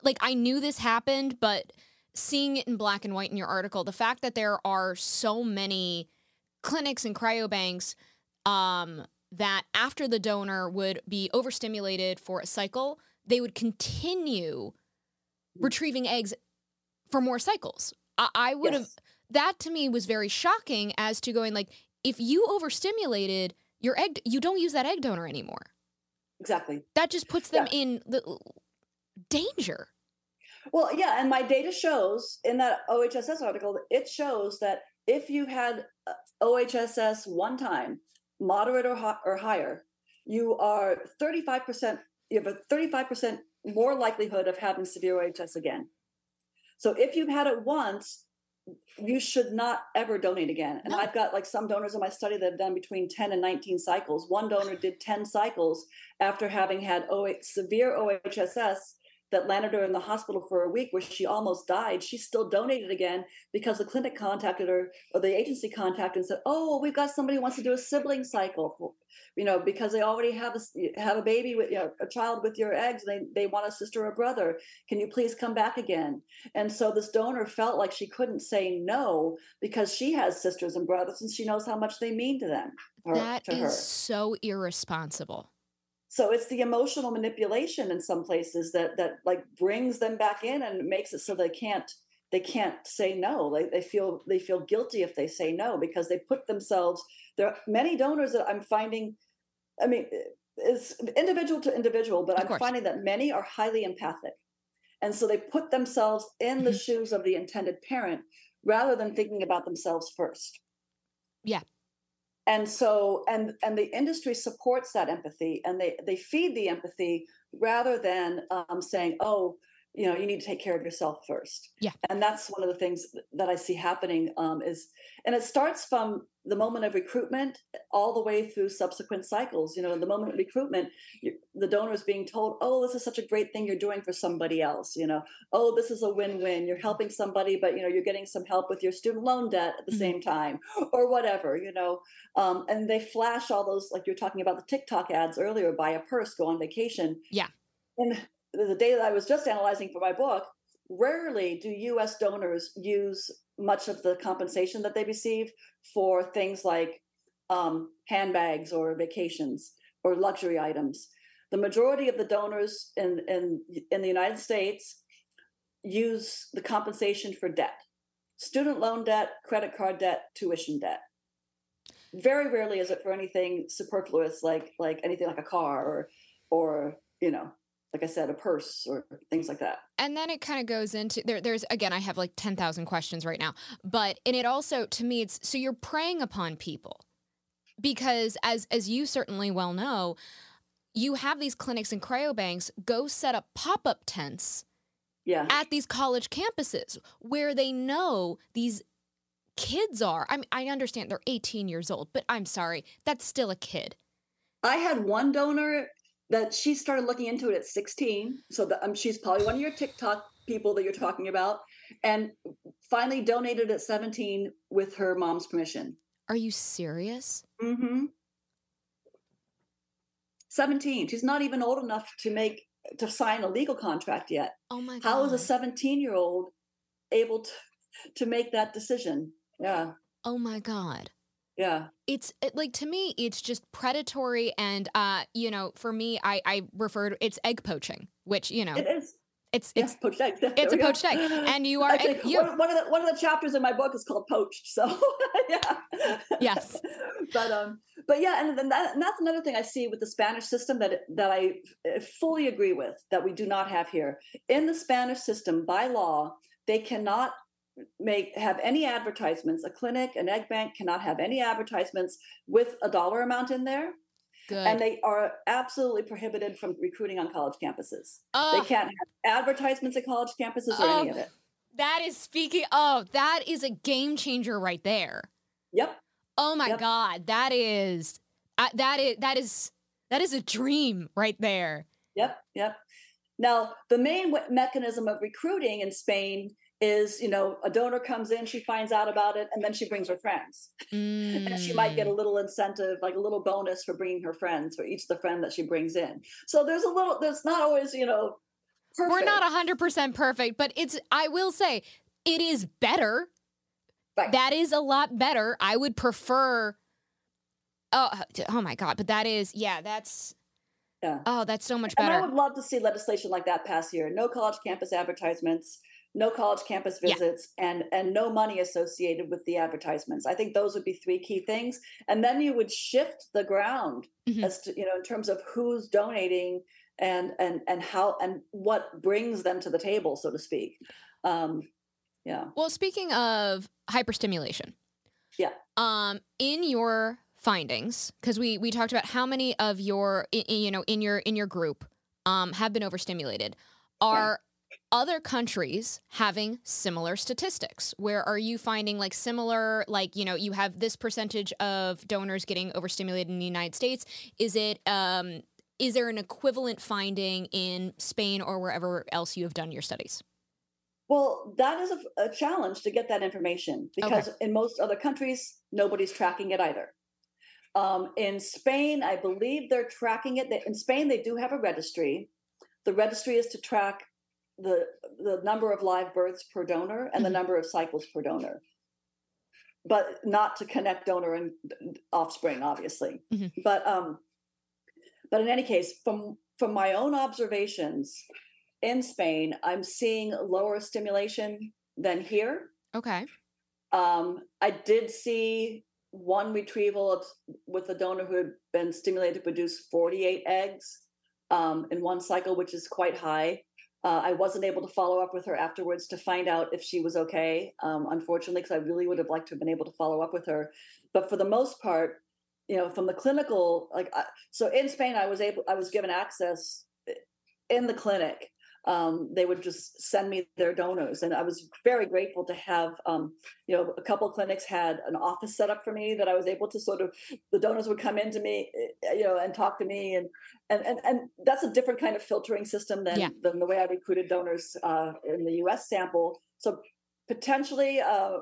like, I knew this happened, but seeing it in black and white in your article, the fact that there are so many clinics and cryobanks um, that after the donor would be overstimulated for a cycle, they would continue retrieving eggs for more cycles. I, I would have that to me was very shocking as to going like if you overstimulated your egg, you don't use that egg donor anymore. exactly. That just puts them in the danger. Well, yeah, and my data shows in that OHSS article, it shows that if you had uh, OHSS one time, moderate or, or higher, you are 35%, you have a 35% more likelihood of having severe OHS again. So if you've had it once, you should not ever donate again. And No. I've got like some donors in my study that have done between 10 and 19 cycles. One donor did 10 cycles after having had OH, severe OHSS that landed her in the hospital for a week where she almost died. She still donated again because the clinic contacted her or the agency contacted and said, "Oh, we've got somebody who wants to do a sibling cycle, you know, because they already have a have a baby with you know, a child with your eggs. And they they want a sister or brother. Can you please come back again?" And so this donor felt like she couldn't say no because she has sisters and brothers and she knows how much they mean to them. Or That to is so irresponsible. So it's the emotional manipulation in some places that that like brings them back in and makes it so they can't they can't say no they, they feel they feel guilty if they say no because they put themselves there are many donors that i'm finding i mean it's individual to individual but i'm finding that many are highly empathic and so they put themselves in the Mhm. shoes of the intended parent rather than thinking about themselves first Yeah. And so and and the industry supports that empathy and they they feed the empathy rather than um, saying oh you know you need to take care of yourself first. Yeah. And that's one of the things that i see happening um, is and it starts from the moment of recruitment all the way through subsequent cycles you know the moment of recruitment the donor is being told oh this is such a great thing you're doing for somebody else you know. Oh this is a win-win you're helping somebody but you know you're getting some help with your student loan debt at the mm-hmm. same time or whatever you know. Um, and they flash all those like you're talking about the tiktok ads earlier buy a purse go on vacation. Yeah. And the data I was just analyzing for my book, rarely do US donors use much of the compensation that they receive for things like um, handbags or vacations or luxury items. The majority of the donors in, in, in the United States use the compensation for debt student loan debt, credit card debt, tuition debt. Very rarely is it for anything superfluous like like anything like a car or or you know like I said, a purse or things like that. And then it kind of goes into there. There's again, I have like ten thousand questions right now, but and it also to me, it's so you're preying upon people because as as you certainly well know, you have these clinics and cryobanks go set up pop up tents. Yeah. At these college campuses where they know these kids are. I mean, I understand they're 18 years old, but I'm sorry, that's still a kid. I had one donor that she started looking into it at 16. So the, um, she's probably one of your TikTok people that you're talking about, and finally donated at 17 with her mom's permission. Are you serious? Mm-hmm. 17. She's not even old enough to make to sign a legal contract yet. Oh my god. How is a 17 year old able to to make that decision? Yeah. Oh my god. Yeah. It's it, like to me, it's just predatory, and uh, you know, for me, I I refer to it's egg poaching, which you know it is. It's it's yeah, poached egg. It's a poached egg, and you are Actually, egg, you, one, one, of the one of the chapters in my book is called poached. So yeah, yes, but um, but yeah, and then that, and that's another thing I see with the Spanish system that that I fully agree with that we do not have here in the Spanish system by law. They cannot make have any advertisements. A clinic, an egg bank cannot have any advertisements with a dollar amount in there. Good. And they are absolutely prohibited from recruiting on college campuses. they can't have advertisements at college campuses or any of it. That is speaking. Oh, that is a game changer right there. Yep. Oh my yep. god, that is that is that is that is a dream right there. Yep. Yep. Now, the main mechanism of recruiting in Spain is you know a donor comes in she finds out about it and then she brings her friends mm. and she might get a mm. little incentive like a little bonus for bringing her friends for each the friend that she brings in so there's a little there's not always you know perfect. we're not 100% perfect but it's i will say it is better right. that is a lot better i would prefer oh oh my god but that is yeah that's yeah. Oh, that's so much better. And I would love to see legislation like that pass here. No college campus advertisements no college campus visits yeah. and and no money associated with the advertisements. I think those would be three key things. And then you would shift the ground mm-hmm. as to you know in terms of who's donating and and and how and what brings them to the table so to speak. Um yeah. Well speaking of hyperstimulation. Yeah. Um in your findings because we we talked about how many of your you know in your in your group um have been overstimulated are other countries having similar statistics? Where are you finding like similar like you know you have this percentage of donors getting overstimulated in the united states. Is it um is there an equivalent finding in spain or wherever else you have done your studies? Well that is a, a challenge to get that information because okay. in most other countries nobody's tracking it either. Um, in spain i believe they're tracking it. In spain they do have a registry. The registry is to track the the number of live births per donor and mm-hmm. the number of cycles per donor. But not to connect donor and offspring obviously. Mm-hmm. but um but in any case from from my own observations in spain i'm seeing lower stimulation than here. Okay. Um i did see one retrieval of, with a donor who had been stimulated to produce 48 eggs um, in one cycle which is quite high uh, I wasn't able to follow up with her afterwards to find out if she was okay, um, unfortunately, because I really would have liked to have been able to follow up with her. But for the most part, you know, from the clinical, like, uh, so in Spain, I was able, I was given access in the clinic um, they would just send me their donors, and I was very grateful to have. Um, you know, a couple clinics had an office set up for me that I was able to sort of the donors would come into me, eh, you know, and talk to me, and and and, and that's a different kind of filtering system than yeah. than the way I recruited donors uh, in the U.S. sample. So potentially. Uh,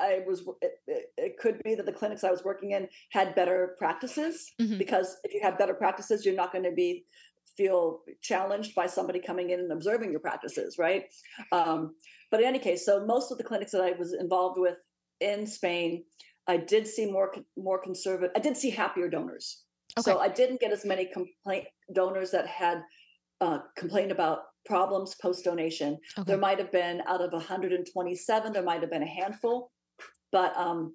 I was it, it, could be that the clinics I was working in had better practices mm-hmm. because if you have better practices, you're not going to be feel challenged by somebody coming in and observing your practices, right? Um, but in any case, so most of the clinics that I was involved with in Spain, I did see more more conservative. I did see happier donors. Okay. So I didn't get as many complaint donors that had uh, complained about problems post donation. Okay. There might have been out of 127, there might have been a handful but um,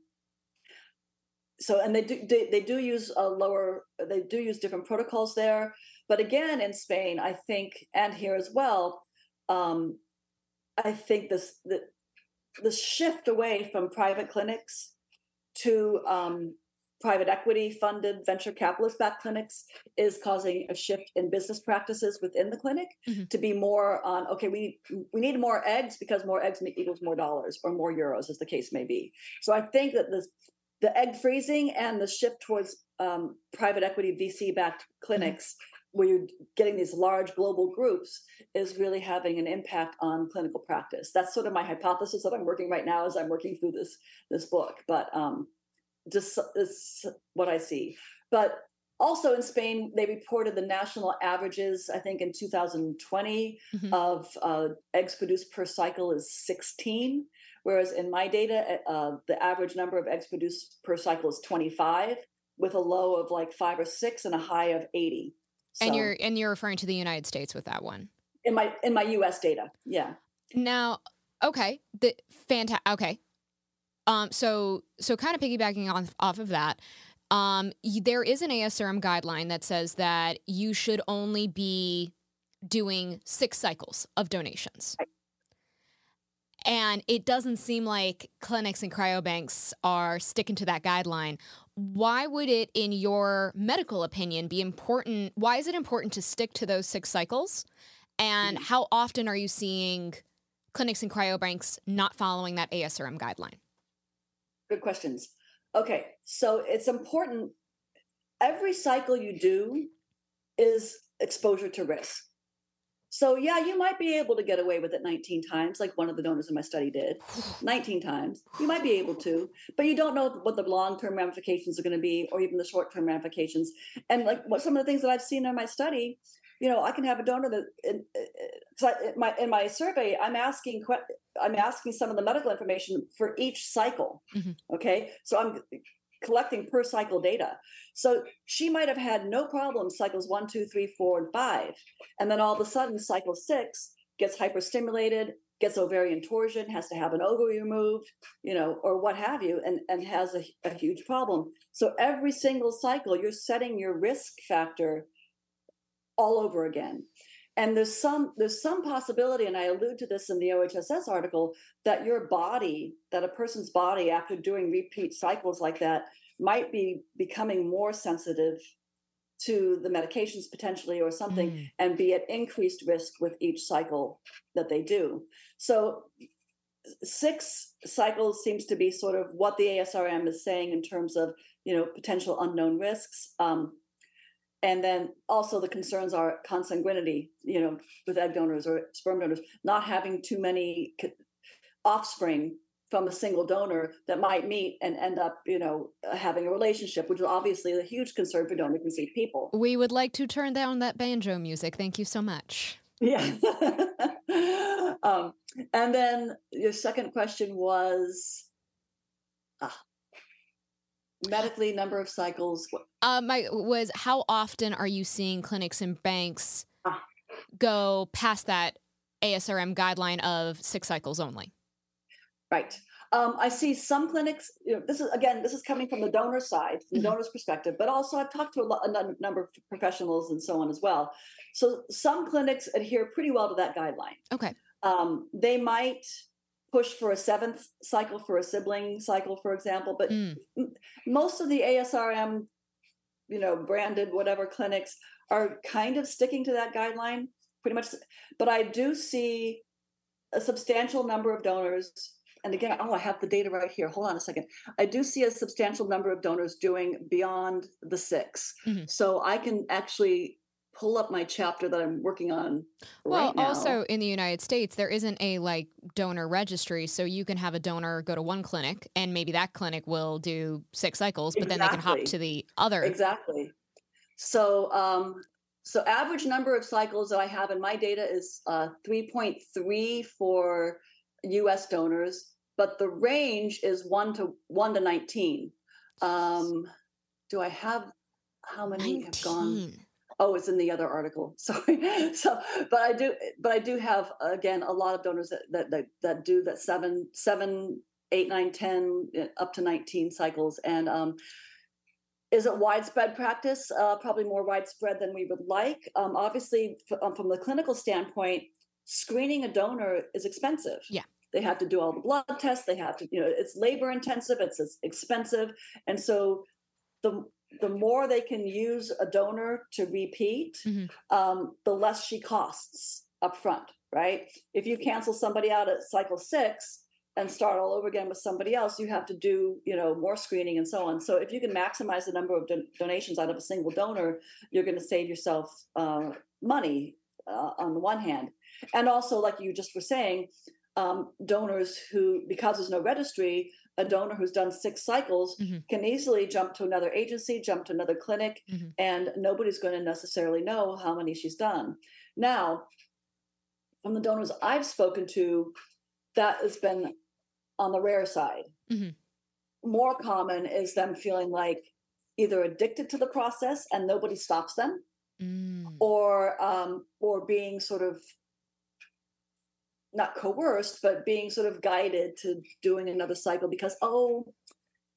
so and they do they, they do use a lower they do use different protocols there but again in spain i think and here as well um, i think this the, the shift away from private clinics to um, private equity funded venture capitalist backed clinics is causing a shift in business practices within the clinic mm-hmm. to be more on okay we we need more eggs because more eggs equals more dollars or more euros as the case may be so i think that the the egg freezing and the shift towards um, private equity vc backed mm-hmm. clinics. Where you're getting these large global groups is really having an impact on clinical practice that's sort of my hypothesis that i'm working right now as i'm working through this this book but um, just is what I see. But also in Spain, they reported the national averages, I think in 2020, mm-hmm. of uh, eggs produced per cycle is 16. Whereas in my data, eh, uh, the average number of eggs produced per cycle is 25, with a low of like five or six and a high of 80. So, and you're and you're referring to the United States with that one. In my in my U.S. data, yeah. Now, okay, the fantastic. Okay, um, so so kind of piggybacking off off of that, um, there is an ASRM guideline that says that you should only be doing six cycles of donations. And it doesn't seem like clinics and cryobanks are sticking to that guideline. Why would it, in your medical opinion, be important? Why is it important to stick to those six cycles? And mm. how often are you seeing clinics and cryobanks not following that ASRM guideline? Good questions. Okay, so it's important. Every cycle you do is exposure to risk. So, yeah, you might be able to get away with it 19 times, like one of the donors in my study did 19 times. You might be able to, but you don't know what the long term ramifications are going to be or even the short term ramifications. And like what some of the things that I've seen in my study, you know, I can have a donor that in, in my in my survey, I'm asking I'm asking some of the medical information for each cycle. Mm-hmm. Okay, so I'm collecting per cycle data. So she might have had no problem cycles one, two, three, four, and five, and then all of a sudden cycle six gets hyperstimulated, gets ovarian torsion, has to have an ovary removed, you know, or what have you, and, and has a, a huge problem. So every single cycle, you're setting your risk factor all over again and there's some there's some possibility and i allude to this in the ohss article that your body that a person's body after doing repeat cycles like that might be becoming more sensitive to the medications potentially or something mm. and be at increased risk with each cycle that they do so six cycles seems to be sort of what the asrm is saying in terms of you know potential unknown risks um, and then also the concerns are consanguinity you know with egg donors or sperm donors not having too many offspring from a single donor that might meet and end up you know having a relationship which is obviously a huge concern for donor conceived people. We would like to turn down that banjo music. Thank you so much. Yeah. Um, and then your second question was medically number of cycles uh, my was how often are you seeing clinics and banks ah. go past that asrm guideline of six cycles only? Right. Um, i see some clinics you know, this is again this is coming from the donor side from the mm-hmm. donor's perspective but also i've talked to a, lot, a number of professionals and so on as well. So some clinics adhere pretty well to that guideline. Okay. Um, they might push for a seventh cycle for a sibling cycle, for example. But mm. most of the ASRM, you know, branded whatever clinics are kind of sticking to that guideline. pretty much. But I do see a substantial number of donors. And again, oh, I have the data right here. Hold on a second. I do see a substantial number of donors doing beyond the 6 Mhm. So I can actually pull up my chapter that I'm working on Well, right now. also in the United States, there isn't a like donor registry, so you can have a donor go to one clinic, and maybe that clinic will do six cycles, but then they can hop to the other. Exactly. So, um, so average number of cycles that I have in my data is uh, 3.3 for U.S. donors, but the range is one to one to 19. Um, do I have how many have gone? 19. Oh, it's in the other article. Sorry. so, but I do, but I do have again a lot of donors that that that, that do that seven, seven, eight, nine, ten, up to nineteen cycles. And um, is it widespread practice? Uh, probably more widespread than we would like. Um, obviously, f- um, from the clinical standpoint, screening a donor is expensive. Yeah. They have to do all the blood tests. They have to, you know, it's labor intensive. It's, it's expensive, and so the the more they can use a donor to repeat, Mhm. um, the less she costs up front, right? If you cancel somebody out at cycle six and start all over again with somebody else, you have to do, you know, more screening and so on. So if you can maximize the number of don- donations out of a single donor, you're going to save yourself uh, money uh, on the one hand, and also, like you just were saying, um, donors who, because there's no registry, a donor who's done six cycles Mhm. can easily jump to another agency, jump to another clinic, Mhm. and nobody's going to necessarily know how many she's done. Now, from the donors I've spoken to, that has been on the rare side. Mhm. More common is them feeling like either addicted to the process and nobody stops them, Mm. or um, or being sort of not coerced, but being sort of guided to doing another cycle because oh,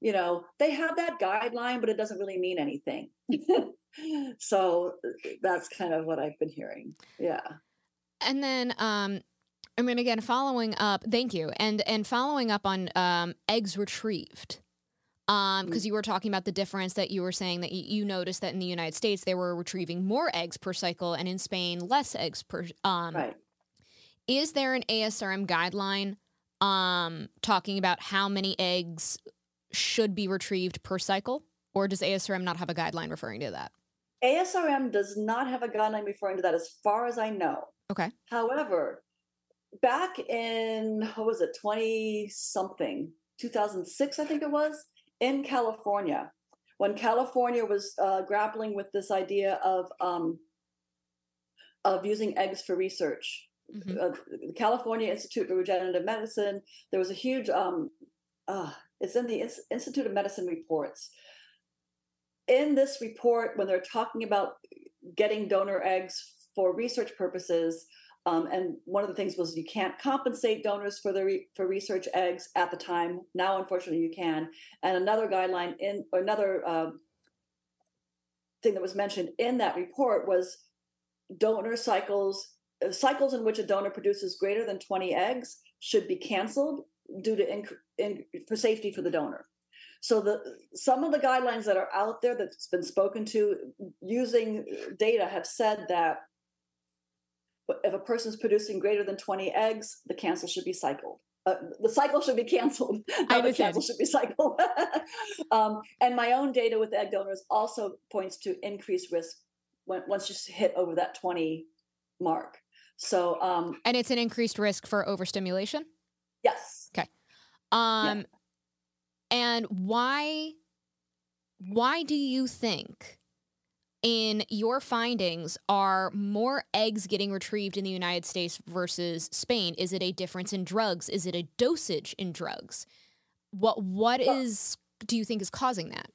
you know, they have that guideline, but it doesn't really mean anything. so that's kind of what I've been hearing. Yeah. And then um I mean again following up thank you. And and following up on um eggs retrieved. Um because you were talking about the difference that you were saying that y- you noticed that in the United States they were retrieving more eggs per cycle and in Spain less eggs per um Right. Is there an ASRM guideline um talking about how many eggs should be retrieved per cycle or does ASRM not have a guideline referring to that? ASRM does not have a guideline referring to that as far as I know. Okay. However, back in what was it, 20 something, 2006, I think it was, in California, when California was uh, grappling with this idea of um, of using eggs for research. Mhm. Uh, the California Institute for Regenerative Medicine, there was a huge, um, uh, it's in the Ins- Institute of Medicine reports. In this report, when they're talking about getting donor eggs for research purposes, um, and one of the things was you can't compensate donors for the re- for research eggs at the time. Now, unfortunately, you can. And another guideline in another um, thing that was mentioned in that report was donor cycles uh, cycles in which a donor produces greater than 20 eggs should be canceled due to inc- in, for safety for the donor. So the some of the guidelines that are out there that's been spoken to using data have said that if a person's producing greater than 20 eggs the cancel should be cycled. Uh, the cycle should be canceled not the cancel should be cycled. Um, and my own data with egg donors also points to increased risk when, once you hit over that 20 mark so um, And it's an increased risk for overstimulation? yes Okay. Um and why why do you think in your findings are more eggs getting retrieved in the United States versus Spain? Is it a difference in drugs? Is it a dosage in drugs? What what Well- is do you think is causing that?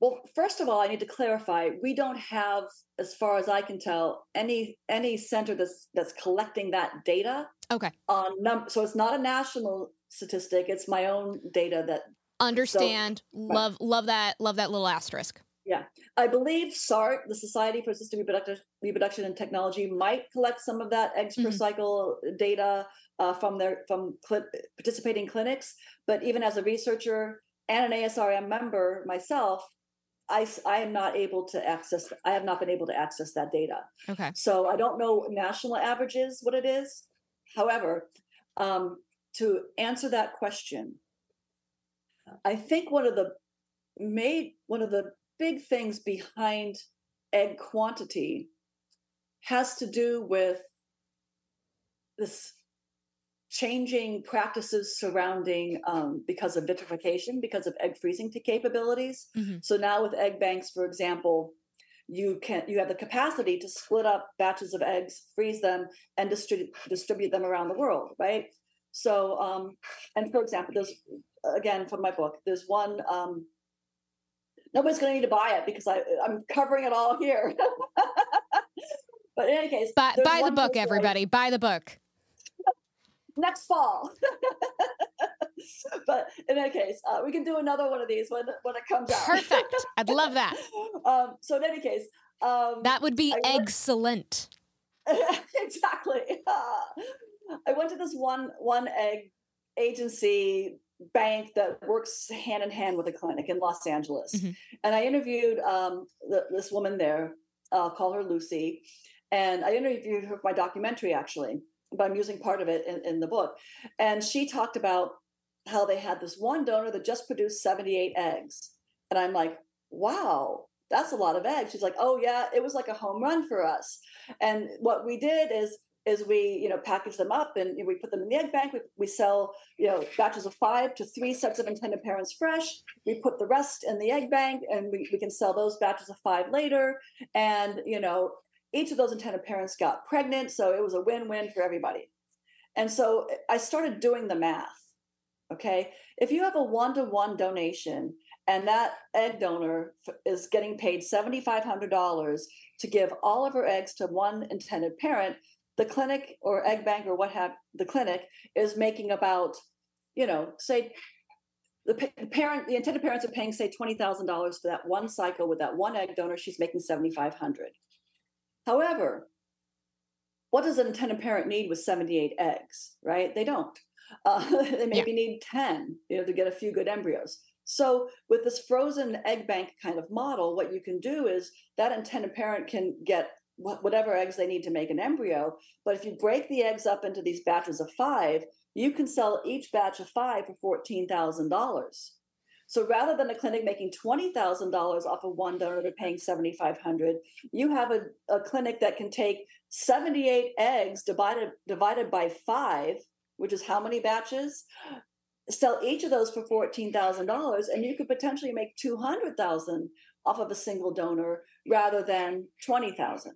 Well, first of all, I need to clarify: we don't have, as far as I can tell, any any center that's that's collecting that data Okay. on number. So it's not a national statistic; it's my own data that Understand. love love that love that little asterisk. Yeah, I believe SART, the Society for Assisted Reproduction, Reproduction and Technology, might collect some of that eggs per Mhm. cycle data uh, from their from cl- participating clinics. But even as a researcher and an ASRM member myself, I, I am not able to access i have not been able to access that data. Okay. So i don't know national averages what it is. However um, to answer that question i think one of the made one of the big things behind egg quantity has to do with this changing practices surrounding um, because of vitrification because of egg freezing capabilities. Mhm. so now with egg banks for example you can you have the capacity to split up batches of eggs freeze them and distribute distribute them around the world right? So um and for example there's again from my book there's one um nobody's going to need to buy it because i i'm covering it all here. But in any case buy, buy the book place where I- everybody buy the book next fall. but in any case, uh, we can do another one of these when when it comes out. perfect i'd love that um, so in any case, um, that would be I excellent exactly. I went to this one one egg agency bank that works hand in hand with a clinic in Los Angeles, Mhm. and I interviewed um, the, this woman there. I'll call her Lucy, and I interviewed her for my documentary actually, but I'm using part of it in, in the book. And she talked about how they had this one donor that just produced 78 eggs, and I'm like, wow, that's a lot of eggs. She's like, oh yeah, it was like a home run for us. And what we did is is we you know package them up and we put them in the egg bank. We, we sell you know batches of five to three sets of intended parents fresh. We put the rest in the egg bank and we, we can sell those batches of five later. And you know each of those intended parents got pregnant, so it was a win-win for everybody. And so I started doing the math. Okay, if you have a one-to-one donation and that egg donor is getting paid $7,500 to give all of her eggs to one intended parent, the clinic or egg bank or what have the clinic is making about, you know, say the, the parent, the intended parents are paying say $20,000 for that one cycle with that one egg donor, she's making 7,500. However, what does an intended parent need with 78 eggs, right? They don't. Uh, they maybe need 10, you know, to get a few good embryos. So with this frozen egg bank kind of model, what you can do is that intended parent can get whatever eggs they need to make an embryo. But if you break the eggs up into these batches of five, you can sell each batch of five for $14,000. So rather than a clinic making $20,000 off of one donor, they're paying 7,500, you have a, a clinic that can take 78 eggs divided, divided by five, which is how many batches? Sell each of those for $14,000 and you could potentially make 200,000 off of a single donor rather than 20,000.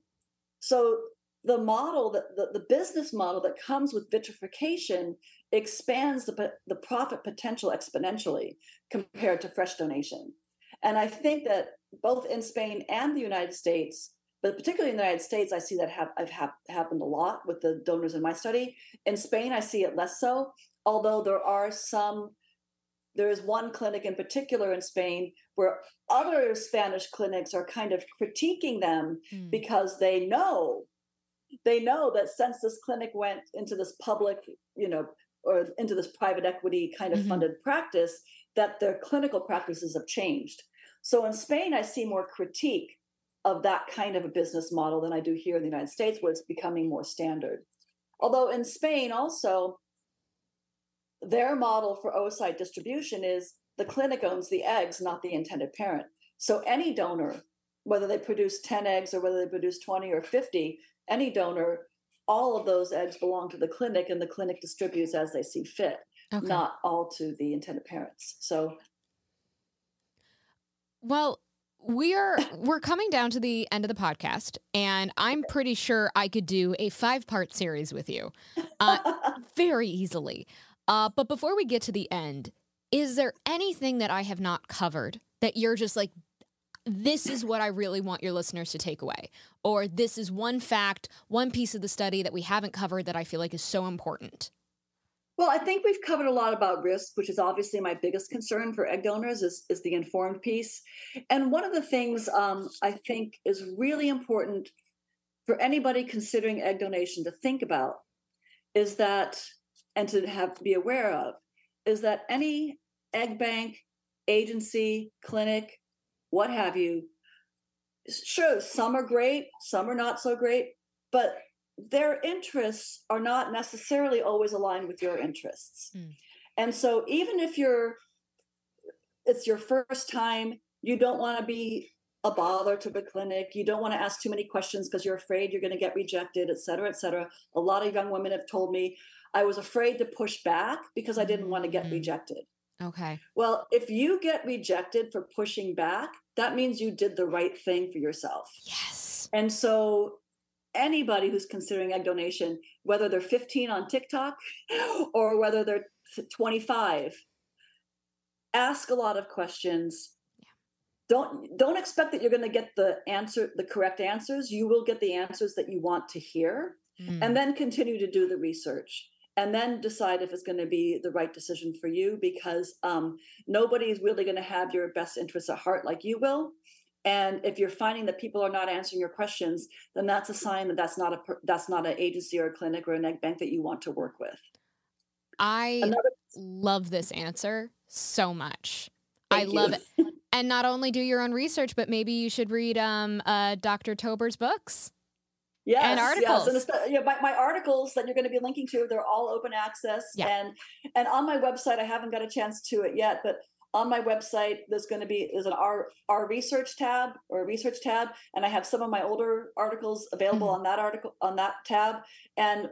So the model that the, the business model that comes with vitrification expands the, the profit potential exponentially compared to fresh donation. And I think that both in Spain and the United States, but particularly in the United States, I see that have, have hap- happened a lot with the donors in my study. In Spain, I see it less so, although there are some. There is one clinic in particular in Spain where other Spanish clinics are kind of critiquing them Mm. because they know they know that since this clinic went into this public you know or into this private equity kind of Mhm. funded practice that their clinical practices have changed. So in spain i see more critique of that kind of a business model than i do here in the united states where it's becoming more standard. Although in spain also their model for oocyte distribution is the clinic owns the eggs not the intended parent. So any donor whether they produce 10 eggs or whether they produce 20 or 50 any donor all of those eggs belong to the clinic and the clinic distributes as they see fit okay. not all to the intended parents so Well, we're we're coming down to the end of the podcast, and I'm pretty sure I could do a five part series with you, uh, very easily. Uh, but before we get to the end, is there anything that I have not covered that you're just like, this is what I really want your listeners to take away, or this is one fact, one piece of the study that we haven't covered that I feel like is so important? Well, I think we've covered a lot about risk, which is obviously my biggest concern for egg donors is, is the informed piece. And one of the things um, I think is really important for anybody considering egg donation to think about is that, and to have to be aware of, is that any egg bank, agency, clinic what have you. Sure, some are great, some are not so great, but their interests are not necessarily always aligned with your interests. Mm. And so even if you're it's your first time, you don't want to be a bother to the clinic. You don't want to ask too many questions because you're afraid you're going to get rejected, et cetera, et cetera. A lot of young women have told me I was afraid to push back because I didn't want to get mm-hmm. rejected. Okay. Well, if you get rejected for pushing back, that means you did the right thing for yourself. Yes. And so anybody who's considering egg donation, whether they're 15 on TikTok or whether they're 25, ask a lot of questions don't don't expect that you're going to get the answer the correct answers you will get the answers that you want to hear mm. and then continue to do the research and then decide if it's going to be the right decision for you because um, is really going to have your best interests at heart like you will and if you're finding that people are not answering your questions then that's a sign that that's not a that's not an agency or a clinic or an egg bank that you want to work with i Another- love this answer so much Thank I you. love it. And not only do your own research, but maybe you should read um, uh, Dr. Tober's books. Yes, and articles. Yes. And yeah, my, my articles that you're going to be linking to, they're all open access. Yeah. And and on my website, I haven't got a chance to it yet, but on my website there's going to be there's an our our research tab or a research tab and i have some of my older articles available mm-hmm. on that article on that tab and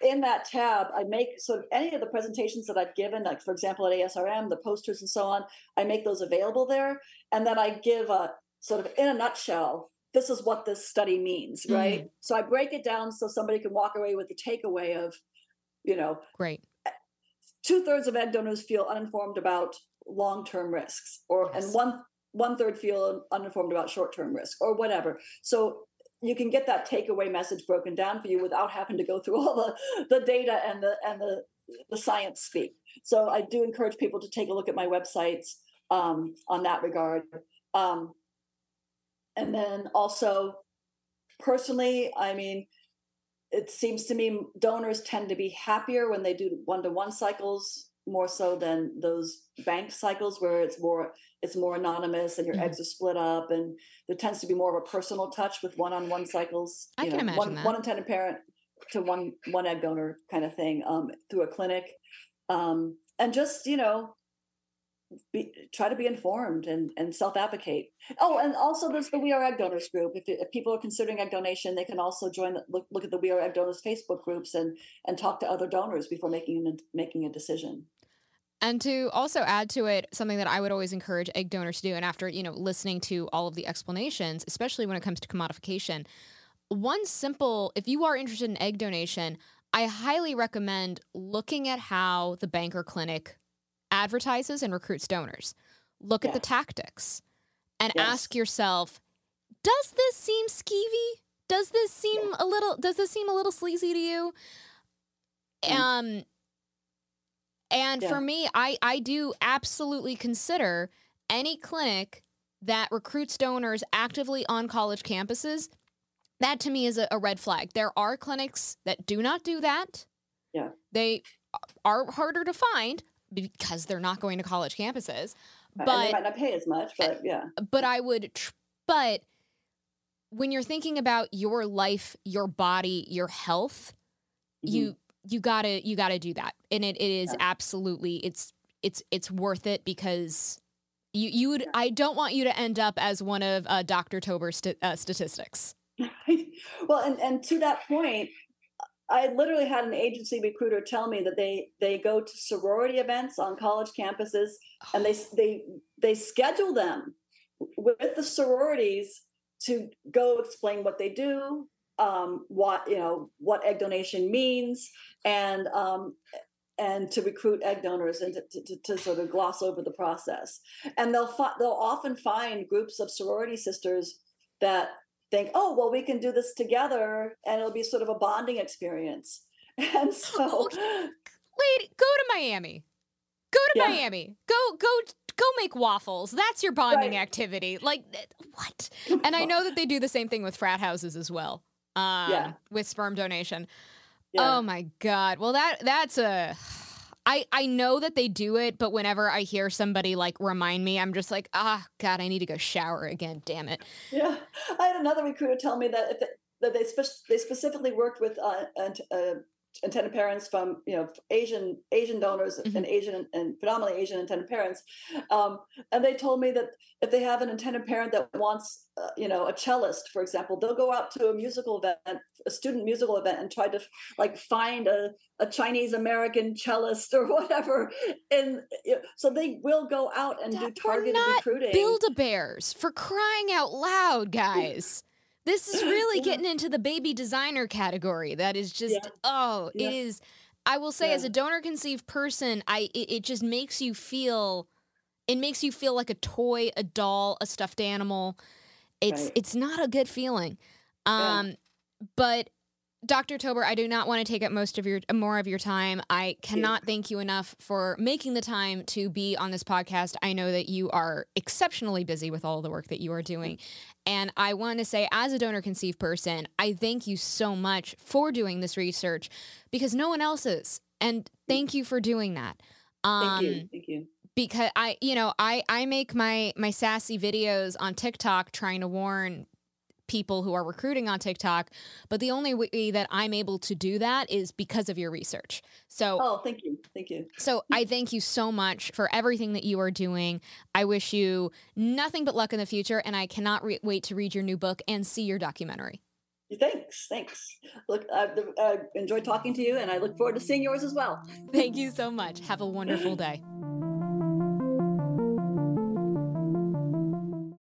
in that tab i make sort of any of the presentations that i've given like for example at asrm the posters and so on i make those available there and then i give a sort of in a nutshell this is what this study means right? Mm-hmm. so i break it down so somebody can walk away with the takeaway of you know great. two-thirds of egg donors feel uninformed about long-term risks or yes. and one one third feel uninformed about short-term risk or whatever. So you can get that takeaway message broken down for you without having to go through all the the data and the and the the science speak. So i do encourage people to take a look at my websites um, on that regard. Um, and then also personally i mean it seems to me donors tend to be happier when they do one-to-one cycles more so than those bank cycles where it's more it's more anonymous and your mm-hmm. eggs are split up and there tends to be more of a personal touch with one-on-one cycles i can know, imagine one, that. one intended parent to one one egg donor kind of thing um, through a clinic um, and just you know be, try to be informed and, and self-advocate. Oh, and also there's the We Are Egg Donors group. If, if people are considering egg donation, they can also join the, look, look at the We Are Egg Donors Facebook groups and and talk to other donors before making making a decision. And to also add to it, something that I would always encourage egg donors to do, and after you know listening to all of the explanations, especially when it comes to commodification, one simple, if you are interested in egg donation, I highly recommend looking at how the banker clinic advertises and recruits donors. Look at the tactics and yes. ask yourself, does this seem skeevy? Does this seem a little does this seem a little sleazy to you? Mm. Um and yeah. for me, I I do absolutely consider any clinic that recruits donors actively on college campuses. That to me is a, a red flag. There are clinics that do not do that. Yeah. They are harder to find, because they're not going to college campuses. But and they might not pay as much, but yeah. But I would, tr- but when you're thinking about your life, your body, your health, mm-hmm. you you gotta you gotta do that, and it, it is yeah. absolutely it's it's it's worth it because you you would I don't want you to end up as one of uh, Dr. Tober's st- uh, statistics. well, and and to that point, I literally had an agency recruiter tell me that they they go to sorority events on college campuses and they they they schedule them with the sororities to go explain what they do, um, what you know what egg donation means, and um, and to recruit egg donors and to, to, to, sort of gloss over the process. And they'll fi- they'll often find groups of sorority sisters that think, oh, well, we can do this together and it'll be sort of a bonding experience. And so, lady, go to Miami. Go to yeah. Miami. Go, go, go make waffles. That's your bonding right. activity. Like, what? And I know that they do the same thing with frat houses as well. Um, yeah. With sperm donation. Yeah. Oh my God. Well, that that's a. I I know that they do it, but whenever I hear somebody like remind me, I'm just like, ah, God, I need to go shower again. Damn it. Yeah, I had another recruiter tell me that if it, that they spe- they specifically worked with uh, uh, intended parents from you know Asian Asian donors mm-hmm. and Asian and predominantly Asian intended parents, um, and they told me that if they have an intended parent that wants uh, you know a cellist, for example, they'll go out to a musical event, a student musical event, and try to like find a, a Chinese American cellist or whatever, and you know, so they will go out and that do targeted recruiting. Build a bears for crying out loud, guys. This is really yeah. getting into the baby designer category. That is just yeah. oh, yeah. it is. I will say, as a donor conceived person, I it, it, just makes you feel. It makes you feel like a toy, a doll, a stuffed animal. It's right. it's not a good feeling. Um, but Dr. Tober, I do not want to take up most of your more of your time. I cannot thank you enough for making the time to be on this podcast. I know that you are exceptionally busy with all the work that you are doing. And I want to say, as a donor conceived person, I thank you so much for doing this research because no one else is. And thank you for doing that. Um, thank you. Thank you. Because I, you know, I I make my my sassy videos on TikTok trying to warn people who are recruiting on TikTok, but the only way that I'm able to do that is because of your research. So, oh, thank you. Thank you. So, I thank you so much for everything that you are doing. I wish you nothing but luck in the future, and I cannot re- wait to read your new book and see your documentary. Thanks. Thanks. Look, uh, I've, I've uh, enjoyed talking to you, and I look forward to seeing yours as well. Thank you so much. Have a wonderful day.